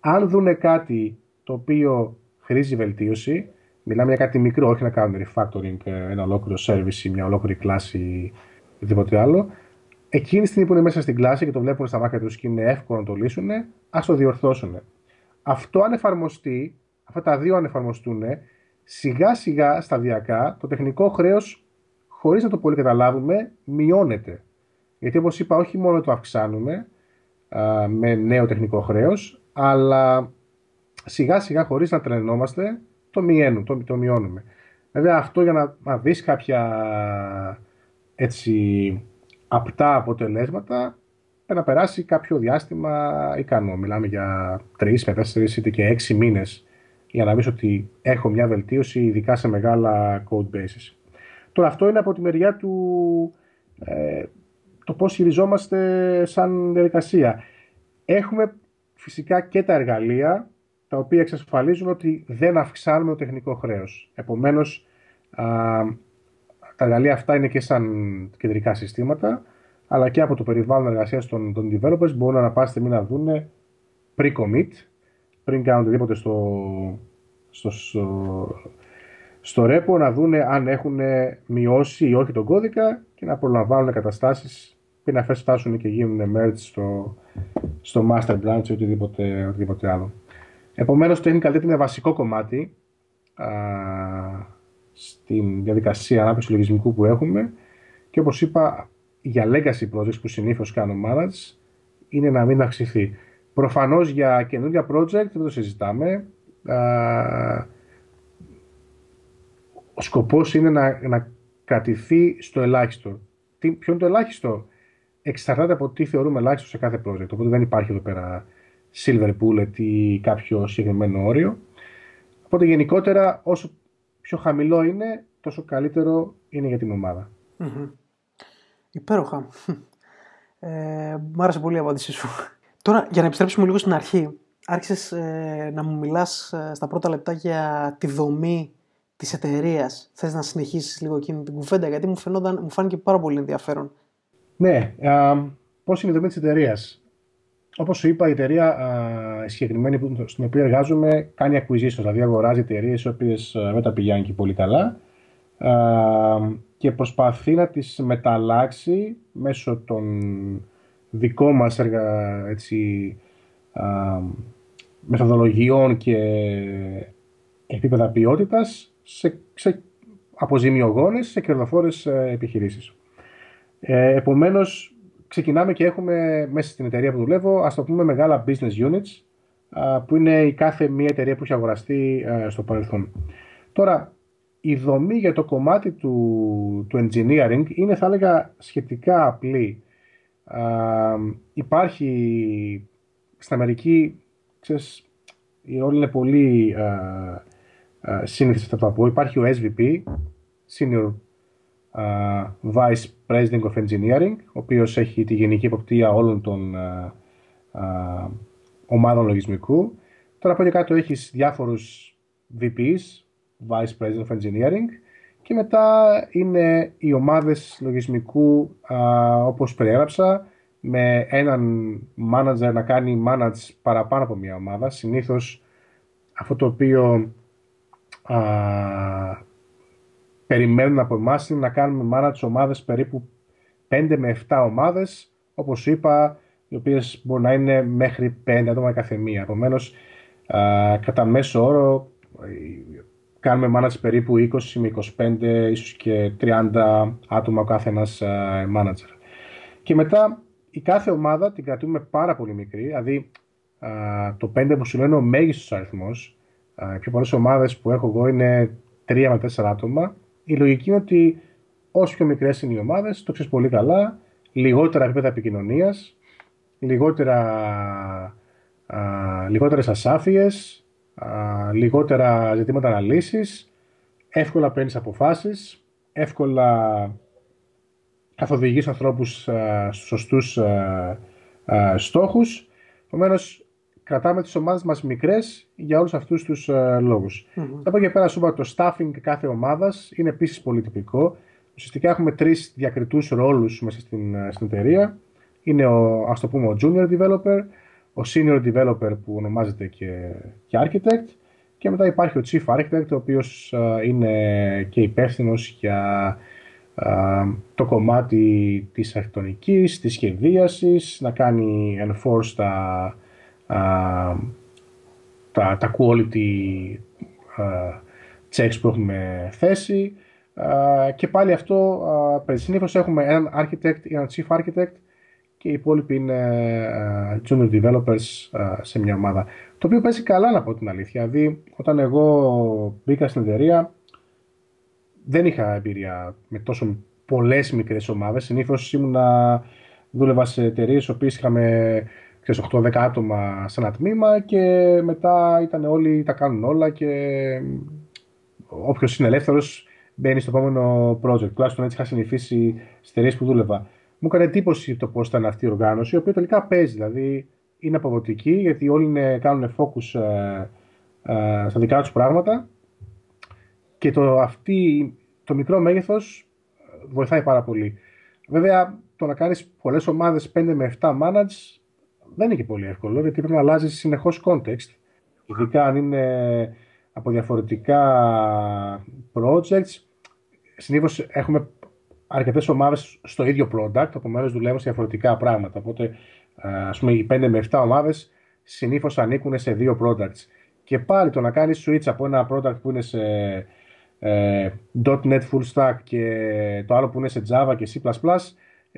αν δουν κάτι το οποίο χρήζει βελτίωση, μιλάμε για κάτι μικρό, όχι να κάνουν refactoring, ένα ολόκληρο service, μια ολόκληρη κλάση οτιδήποτε άλλο. Εκείνη τη στιγμή που είναι μέσα στην κλάση και το βλέπουν στα μάτια τους και είναι εύκολο να το λύσουν, ας το διορθώσουν. Αυτό αν εφαρμοστεί, αυτά τα δύο αν εφαρμοστούν, σιγά σιγά σταδιακά το τεχνικό χρέος, χωρίς να το πολύ καταλάβουμε, μειώνεται. Γιατί όπως είπα, όχι μόνο το αυξάνουμε α, με νέο τεχνικό χρέος, αλλά σιγά σιγά χωρίς να τρενόμαστε, το, μειώνουμε, το, το μειώνουμε. Βέβαια αυτό για να, να δεις κάποια έτσι απτά αποτελέσματα πρέπει να περάσει κάποιο διάστημα ικανό. Μιλάμε για τρεις με τέσσερις είτε και έξι μήνες για να δεις ότι έχω μια βελτίωση, ειδικά σε μεγάλα code bases. Τώρα αυτό είναι από τη μεριά του ε, το πώς χειριζόμαστε σαν διαδικασία. Έχουμε φυσικά και τα εργαλεία τα οποία εξασφαλίζουν ότι δεν αυξάνουμε το τεχνικό χρέος. Επομένως, τα εργαλεία αυτά είναι και σαν κεντρικά συστήματα, αλλά και από το περιβάλλον εργασίας των, των developers μπορούν να πάστε μην να δουν pre-commit, πριν κάνουν οτιδήποτε στο, στο, στο, στο repo, να δουν αν έχουν μειώσει ή όχι τον κώδικα και να προλαμβάνουν καταστάσεις πριν να φτάσουν και γίνουν merge στο, στο master branch ή οτιδήποτε, οτιδήποτε άλλο. Επομένως το technical data είναι βασικό κομμάτι α, στην διαδικασία ανάπτυξης λογισμικού που έχουμε και όπως είπα για legacy projects που συνήθως κάνω manage είναι να μην αυξηθεί. Προφανώς για καινούργια project δεν το συζητάμε. Ο σκοπός είναι να, να κρατηθεί στο ελάχιστο. Τι, ποιο είναι το ελάχιστο; Εξαρτάται από τι θεωρούμε ελάχιστο σε κάθε project. Οπότε δεν υπάρχει εδώ πέρα silver bullet ή κάποιο συγκεκριμένο όριο. Οπότε γενικότερα όσο πιο χαμηλό είναι, τόσο καλύτερο είναι για την ομάδα. Mm-hmm. Υπέροχα. Ε, μ' άρεσε πολύ η απάντησή σου. Τώρα, για να επιστρέψουμε λίγο στην αρχή, άρχισες ε, να μου μιλάς ε, στα πρώτα λεπτά για τη δομή της εταιρείας. Θες να συνεχίσεις λίγο εκείνη την κουβέντα, γιατί μου, φαινόταν, μου φάνηκε πάρα πολύ ενδιαφέρον. Ναι, α, πώς είναι η δομή της εταιρείας. Όπως σου είπα, η εταιρεία η συγκεκριμένη στην οποία εργάζομαι κάνει acquisitions, δηλαδή αγοράζει εταιρείες οι οποίες δεν τα πηγαίνει και πολύ καλά και προσπαθεί να τις μεταλλάξει μέσω των δικών μας εργα, έτσι, μεθοδολογιών και επίπεδα ποιότητας σε, σε αποζημιογόνες, σε κερδοφόρες ε, επιχειρήσεις. Ε, επομένως, ξεκινάμε και έχουμε μέσα στην εταιρεία που δουλεύω, ας το πούμε μεγάλα business units, που είναι η κάθε μία εταιρεία που έχει αγοραστεί στο παρελθόν. Τώρα, η δομή για το κομμάτι του, του engineering είναι, θα έλεγα, σχετικά απλή. υπάρχει στην Αμερική, ξέρεις, η ρόλη είναι πολύ σύνηθις αυτό που πω. Υπάρχει ο SVP, Senior Vice President of Engineering, ο οποίος έχει τη γενική υποπτία όλων των ομάδων λογισμικού. Τώρα από κάτω έχεις διάφορους VPs, Vice President of Engineering, και μετά είναι οι ομάδες λογισμικού όπως περιέγραψα, με έναν manager να κάνει manage παραπάνω από μια ομάδα. Συνήθως αυτό το οποίο α, περιμένουν από εμάς είναι να κάνουμε manage ομάδες περίπου 5 με 7 ομάδες, όπως είπα, οι οποίες μπορεί να είναι μέχρι 5 άτομα κάθε μία. Επομένως, κατά μέσο όρο κάνουμε manage περίπου 20 με 25, ίσως και 30 άτομα ο κάθε ένας manager. Και μετά η κάθε ομάδα την κρατούμε πάρα πολύ μικρή, δηλαδή το 5 που σου λέω είναι ο μέγιστος αριθμός. Οι πιο πολλές ομάδες που έχω εγώ είναι 3 με 4 άτομα. Η λογική είναι ότι όσο πιο μικρές είναι οι ομάδες, το ξέρεις πολύ καλά, λιγότερα επίπεδα επικοινωνίας, λιγότερα, α, λιγότερες ασάφειες, λιγότερα ζητήματα αναλύσεις, εύκολα παίρνεις αποφάσεις, εύκολα καθοδηγείς ανθρώπους α, στους σωστούς α, α, στόχους. Επομένως, κρατάμε τις ομάδες μας μικρές για όλους αυτούς τους α, λόγους. Mm-hmm. Από εκεί πέρα, σου είπα, το staffing κάθε ομάδας είναι επίσης πολύ τυπικό. Ουσιαστικά έχουμε τρεις διακριτούς ρόλους μέσα στην, στην εταιρεία. Είναι ο, ας το πούμε, ο junior developer, ο senior developer που ονομάζεται και, και architect και μετά υπάρχει ο chief architect ο οποίος είναι και υπεύθυνος για το κομμάτι της αρχιτεκτονικής, της σχεδίασης, να κάνει enforce τα, τα, τα quality checks που έχουμε θέσει και πάλι αυτό συνήθως έχουμε έναν architect ή έναν chief architect και οι υπόλοιποι είναι junior developers σε μια ομάδα. Το οποίο παίζει καλά να πω την αλήθεια. Δηλαδή, όταν εγώ μπήκα στην εταιρεία, δεν είχα εμπειρία με τόσο πολλές μικρές ομάδες. Συνήθως ήμουνα, δούλευα σε εταιρείες οποίες είχαμε 8-10 άτομα σε ένα τμήμα και μετά ήταν όλοι, τα κάνουν όλα και όποιος είναι ελεύθερος μπαίνει στο επόμενο project. Τουλάχιστον έτσι είχα συνηθίσει στις εταιρείες που δούλευα. Μου έκανε εντύπωση το πώς ήταν αυτή η οργάνωση, η οποία τελικά παίζει. Δηλαδή είναι αποδοτική γιατί όλοι είναι, κάνουν focus ε, ε, στα δικά τους πράγματα και το, αυτή, το μικρό μέγεθος βοηθάει πάρα πολύ. Βέβαια, το να κάνεις πολλές ομάδες 5 με 7 manage δεν είναι και πολύ εύκολο γιατί πρέπει να αλλάζεις συνεχώς context. Ειδικά αν είναι από διαφορετικά projects. Συνήθως έχουμε αρκετές ομάδες στο ίδιο product, επομένως δουλεύουμε σε διαφορετικά πράγματα. Οπότε, ας πούμε, οι 5 με 7 ομάδες συνήθως ανήκουν σε δύο products. Και πάλι το να κάνεις switch από ένα product που είναι σε ε, .NET Full Stack και το άλλο που είναι σε Java και C++,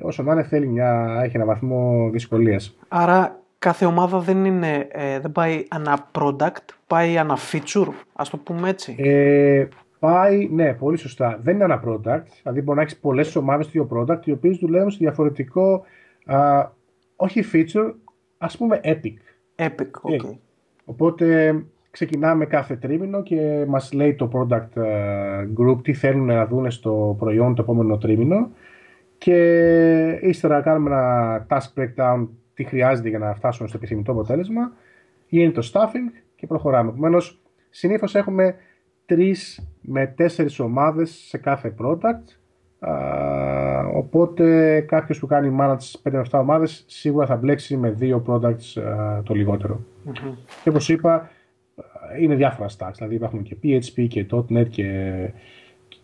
όσο να είναι θέλει μια, έχει ένα βαθμό δυσκολίας. Άρα κάθε ομάδα δεν, είναι, ε, δεν πάει ανά product, πάει ανά feature, ας το πούμε έτσι. Ε, πάει, ναι, πολύ σωστά. Δεν είναι ένα product, δηλαδή μπορεί να έχεις πολλές ομάδες του ίδιου product, οι οποίες δουλεύουν σε διαφορετικό, α, όχι feature, ας πούμε epic. Epic, ok. Οπότε ξεκινάμε κάθε τρίμηνο και μας λέει το product ε, group τι θέλουν να δουν στο προϊόν το επόμενο τρίμηνο και ύστερα κάνουμε ένα task breakdown τι χρειάζεται για να φτάσουμε στο επιθυμητό αποτέλεσμα γίνεται το staffing και προχωράμε. Επομένως, συνήθως έχουμε τρεις με τέσσερις ομάδες σε κάθε product οπότε κάποιος που κάνει manage 5-7 ομάδες σίγουρα θα μπλέξει με δύο products το λιγοτερο Και όπως είπα, είναι διάφορα stacks. Δηλαδή υπάρχουν και PHP και .NET και,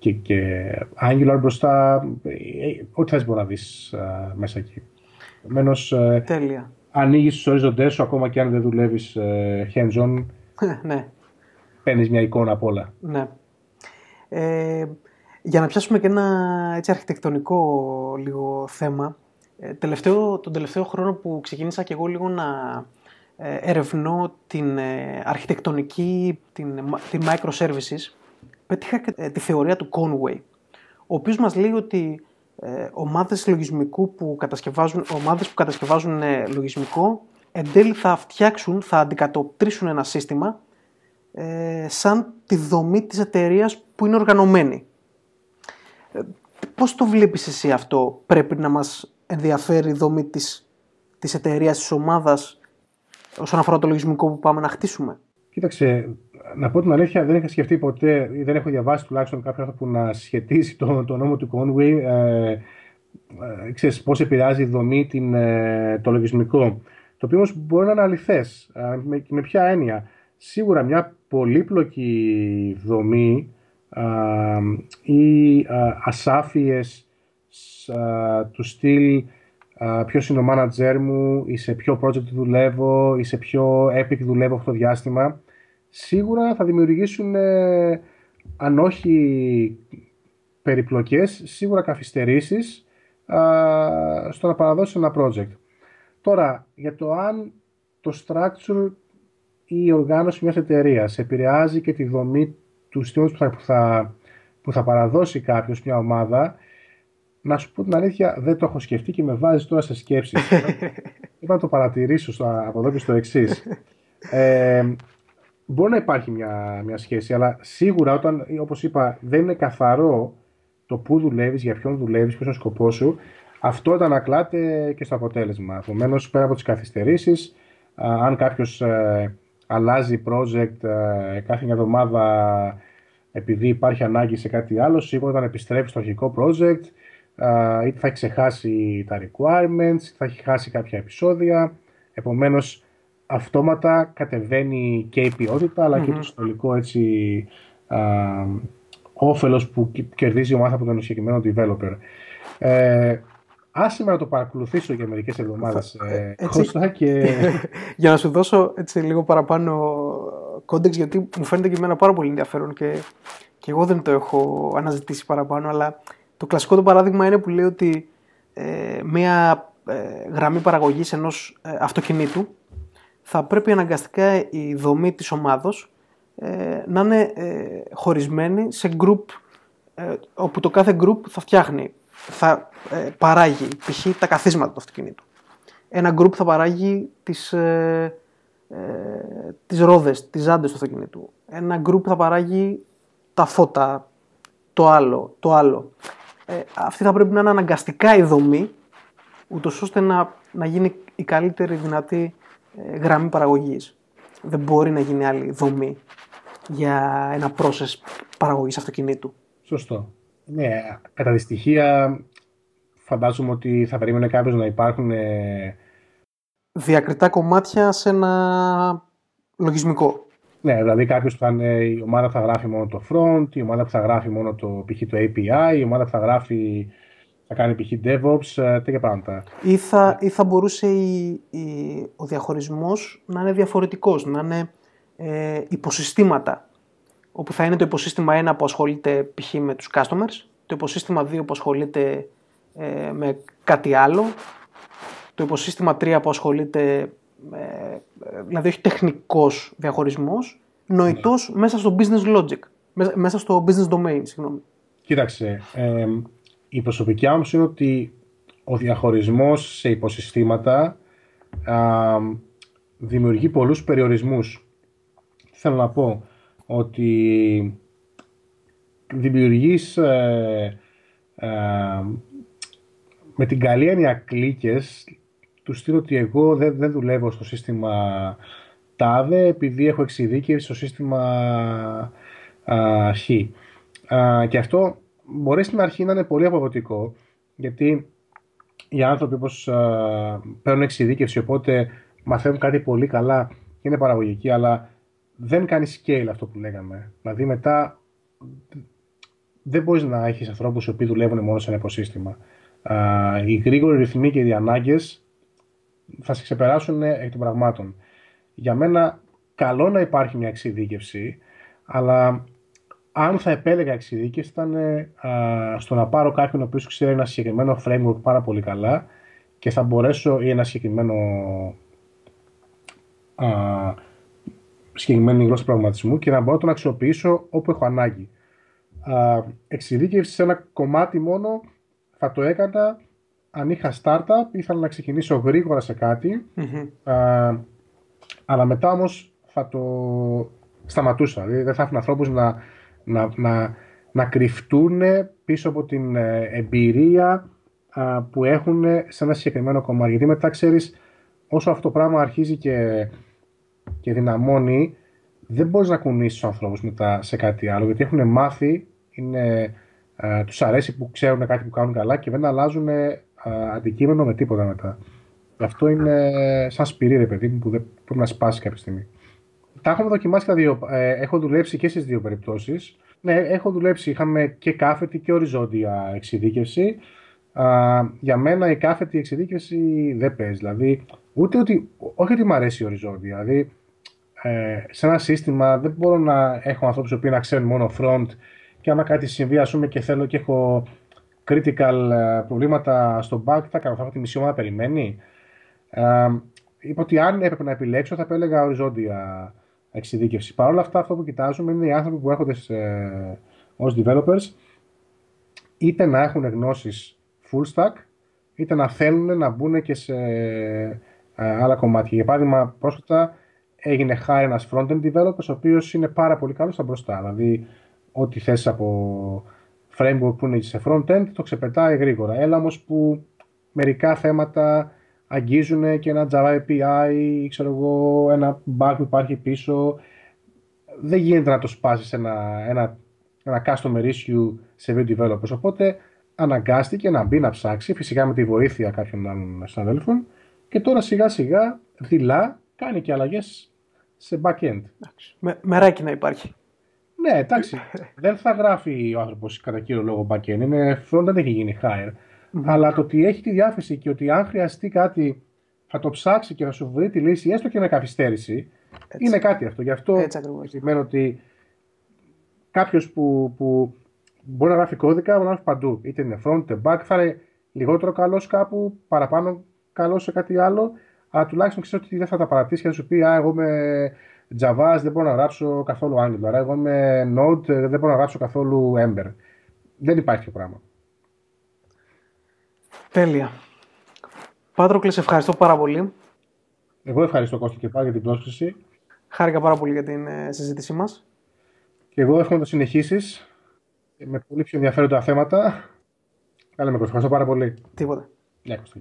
και, και Angular μπροστά. Ε, ό,τι θες μπορείς να δεις μέσα εκεί. Επομένως, ε, Τέλεια. ανοίγεις τους οριζοντές σου ακόμα και αν δεν δουλεύεις ε, hands-on. ναι. Παίρνεις μια εικόνα από όλα. Ναι. Ε, για να πιάσουμε και ένα έτσι, αρχιτεκτονικό λίγο θέμα, τελευταίο, τον τελευταίο χρόνο που ξεκίνησα και εγώ λίγο να, ε, ερευνώ την ε, αρχιτεκτονική, την, την microservices, πέτυχα τη θεωρία του Conway, ο οποίος μας λέει ότι ε, ομάδες λογισμικού που κατασκευάζουν, ομάδες που κατασκευάζουν ε, λογισμικό εν τέλει θα φτιάξουν, θα αντικατοπτρίσουν ένα σύστημα ε, σαν τη δομή της εταιρείας που είναι οργανωμένη. Ε, πώς το βλέπεις εσύ αυτό, πρέπει να μας ενδιαφέρει η δομή της, της εταιρείας της ομάδας όσον αφορά το λογισμικό που πάμε να χτίσουμε; Κοίταξε, να πω την αλήθεια, δεν είχα σκεφτεί ποτέ ή δεν έχω διαβάσει τουλάχιστον κάποιο άνθρωπο που να σχετίσει το, το νόμο του Conway. Ε, ε, ξέρεις, πώς επηρεάζει η δομή την, ε, το λογισμικό. Το οποίο όμως μπορεί να είναι αληθές. Ε, με, με ποια έννοια. Σίγουρα μια πολύπλοκη δομή ε, ή ε, ασάφειες του στυλ ποιος είναι ο manager μου ή σε ποιο project δουλεύω ή σε ποιο epic δουλεύω αυτό το διάστημα σίγουρα θα δημιουργήσουν αν όχι περιπλοκές σίγουρα καθυστερήσεις στο να παραδώσει ένα project. Τώρα, για το αν το structure ή η οργάνωση μιας εταιρείας επηρεάζει και τη δομή του στήματος που θα, που θα, παραδώσει κάποιος μια ομάδα, να σου πω την αλήθεια, δεν το έχω σκεφτεί και με βάζει τώρα σε σκέψεις. Είπα να το παρατηρήσω στο, από εδώ και στο εξής. Ε, μπορεί να υπάρχει μια, μια σχέση, αλλά σίγουρα όταν, όπως είπα, δεν είναι καθαρό το πού δουλεύεις, για ποιον δουλεύεις, ποιος είναι ο σκοπός σου, αυτό αντανακλάται και στο αποτέλεσμα. Επομένως, πέρα από τις καθυστερήσεις, αν κάποιος ε, αλλάζει project ε, κάθε μια εβδομάδα επειδή υπάρχει ανάγκη σε κάτι άλλο, σίγουρα όταν επιστρέψει στο αρχικό project, είτε θα έχει ξεχάσει τα requirements, είτε θα έχει χάσει κάποια επεισόδια. Επομένως, αυτόματα κατεβαίνει και η ποιότητα, αλλά και το συνολικό έτσι, όφελος που κερδίζει η ομάδα από τον συγκεκριμένο developer. Ε, άσε να το παρακολουθήσω για μερικές εβδομάδες ε, Κώστα και... για να σου δώσω έτσι λίγο παραπάνω context γιατί μου φαίνεται και εμένα πάρα πολύ ενδιαφέρον και, και εγώ δεν το έχω αναζητήσει παραπάνω αλλά το κλασικό το παράδειγμα είναι που λέει ότι ε, μια ε, γραμμή παραγωγής ενός ε, αυτοκινήτου θα πρέπει αναγκαστικά η δομή της ομάδος ε, να είναι ε, χωρισμένοι σε group ε, όπου το κάθε group θα φτιάχνει, θα ε, παράγει π.χ. τα καθίσματα του αυτοκινήτου. Ένα group θα παράγει τις, ε, ε, τις ρόδες, τις ζάντες του αυτοκινήτου. Ένα group θα παράγει τα φώτα, το άλλο, το άλλο. Ε, αυτή θα πρέπει να είναι αναγκαστικά η δομή, ούτως ώστε να, να γίνει η καλύτερη δυνατή γραμμή παραγωγής. Δεν μπορεί να γίνει άλλη δομή για ένα process παραγωγής αυτοκινήτου. Σωστό. Ναι, κατά τη στοιχεία φαντάζομαι ότι θα περίμενε κάποιος να υπάρχουν ε... διακριτά κομμάτια σε ένα λογισμικό. Ναι, δηλαδή κάποιος θα είναι, η ομάδα θα γράφει μόνο το front, η ομάδα που θα γράφει μόνο το π.χ. το API, η ομάδα που θα γράφει θα κάνει π.χ. DevOps, ε, τέτοια πράγματα. Ή θα, ή θα μπορούσε η, η, ο διαχωρισμός να είναι διαφορετικός, να είναι ε, υποσυστήματα. Όπου θα είναι το υποσύστημα 1 που ασχολείται π.χ. με τους customers, το υποσύστημα 2 που ασχολείται ε, με κάτι άλλο, το υποσύστημα 3 που ασχολείται, ε, δηλαδή όχι τεχνικός διαχωρισμός, νοητός ναι. μέσα στο business logic, μέσα στο business domain, συγγνώμη. Κοίταξε, ε, η προσωπική άποψη είναι ότι ο διαχωρισμός σε υποσυστήματα α, δημιουργεί πολλούς περιορισμούς θέλω να πω ότι δημιουργείς ε, ε, με την καλή έννοια κλίκες του στείλω ότι εγώ δεν, δεν δουλεύω στο σύστημα τάδε επειδή έχω εξειδίκευση στο σύστημα α, χ. και αυτό μπορεί στην αρχή να είναι πολύ αποδοτικό γιατί οι άνθρωποι όπως παίρνουν εξειδίκευση οπότε μαθαίνουν κάτι πολύ καλά και είναι παραγωγικοί αλλά δεν κάνει scale αυτό που λέγαμε. Δηλαδή μετά δεν μπορείς να έχεις ανθρώπους οι οποίοι δουλεύουν μόνο σε ένα υποσύστημα. οι γρήγοροι ρυθμοί και οι ανάγκες θα σε ξεπεράσουν εκ των πραγμάτων. Για μένα, καλό να υπάρχει μια εξειδίκευση, αλλά αν θα επέλεγα εξειδίκευση ήταν στο να πάρω κάποιον ο οποίος ξέρει ένα συγκεκριμένο framework πάρα πολύ καλά και θα μπορέσω ή ένα συγκεκριμένο συγκεκριμένη γλώσσα πραγματισμού και να μπορώ να τον αξιοποιήσω όπου έχω ανάγκη. Α, εξειδίκευση σε ένα κομμάτι μόνο θα το έκανα αν είχα startup, ήθελα να ξεκινήσω γρήγορα σε κάτι, αλλά μετά όμως θα το σταματούσα. Δηλαδή δεν θα έφυγαν ανθρώπους να, να, να, να κρυφτούν πίσω από την ε, εμπειρία που έχουν σε ένα συγκεκριμένο κομμάτι. Γιατί μετά ξέρεις, όσο αυτό το πράγμα αρχίζει και, και δυναμώνει, δεν μπορείς να κουνήσεις τους ανθρώπους μετά σε κάτι άλλο, γιατί έχουν μάθει, είναι, ε, τους αρέσει που ξέρουν κάτι που κάνουν καλά και δεν αλλάζουν αντικείμενο με τίποτα μετά. Αυτό είναι σαν σπυρί, ρε παιδί μου, που δεν πρέπει να σπάσει κάποια στιγμή. Τα έχουμε δοκιμάσει τα δύο. Ε, έχω δουλέψει και στις δύο περιπτώσεις. Ναι, έχω δουλέψει. Είχαμε και κάθετη και οριζόντια εξειδίκευση. Α, για μένα η κάθετη εξειδίκευση δεν παίζει. Δηλαδή, ούτε ότι. Όχι ότι μου αρέσει η οριζόντια. Δηλαδή, ε, σε ένα σύστημα δεν μπορώ να έχω ανθρώπους που να ξέρουν μόνο front και άμα κάτι συμβεί, ας πούμε, και θέλω και έχω critical ε, προβλήματα στο back, θα κάνω, θα έχω τη μισή ομάδα περιμένει. Ε, είπα ότι αν έπρεπε να επιλέξω, θα έλεγα οριζόντια εξειδίκευση. Παρ' όλα αυτά, αυτό που κοιτάζουμε είναι οι άνθρωποι που έρχονται ως developers είτε να έχουν γνώσεις full stack, είτε να θέλουν να μπουν και σε ε, άλλα κομμάτια. Για παράδειγμα, πρόσφατα έγινε hire ένας front-end developer, ο οποίος είναι πάρα πολύ καλός στα μπροστά. Δηλαδή, ό,τι θες από framework που είναι σε front-end το ξεπετάει γρήγορα. Έλα όμως που μερικά θέματα αγγίζουν και ένα Java API ή ξέρω εγώ, ένα bug που υπάρχει πίσω. Δεν γίνεται να το σπάσεις ένα, ένα, ένα customer issue σε web developers. Οπότε αναγκάστηκε να μπει να ψάξει, φυσικά με τη βοήθεια κάποιων άλλων συναδέλφων και τώρα σιγά σιγά δειλά κάνει και αλλαγές σε backend. Με, μεράκι να υπάρχει. Ναι, εντάξει. δεν θα γράφει ο άνθρωπος κατά κύριο λόγο backend. Είναι front, δεν έχει γίνει hire. Αλλά το ότι έχει τη διάθεση και ότι αν χρειαστεί κάτι θα το ψάξει και θα σου βρει τη λύση, έστω και με καθυστέρηση, είναι κάτι αυτό. Γι' αυτό σημαίνει ότι κάποιος που, που μπορεί να γράφει κώδικα, μπορεί να γράφει παντού. Είτε είναι front, είτε back, θα είναι λιγότερο καλός κάπου, παραπάνω καλός σε κάτι άλλο, αλλά τουλάχιστον ξέρεις ότι δεν θα τα παρατήσει και θα σου πει Α, εγώ είμαι Javaς, δεν μπορώ να γράψω καθόλου Angular. Εγώ είμαι Nodeς, δεν μπορώ να γράψω καθόλου Ember. Δεν υπάρχει το πράγμα. Τέλεια. Πάτροκλες, ευχαριστώ πάρα πολύ. Εγώ ευχαριστώ Κώστα και πάλι για την πρόσκληση. Χάρηκα πάρα πολύ για την ε, συζήτησή μας. Και εγώ εύχομαι να το συνεχίσεις με πολύ πιο ενδιαφέροντα θέματα. Καλά με Κώστα, ευχαριστώ πάρα πολύ. Τίποτα. Γεια Κώστα.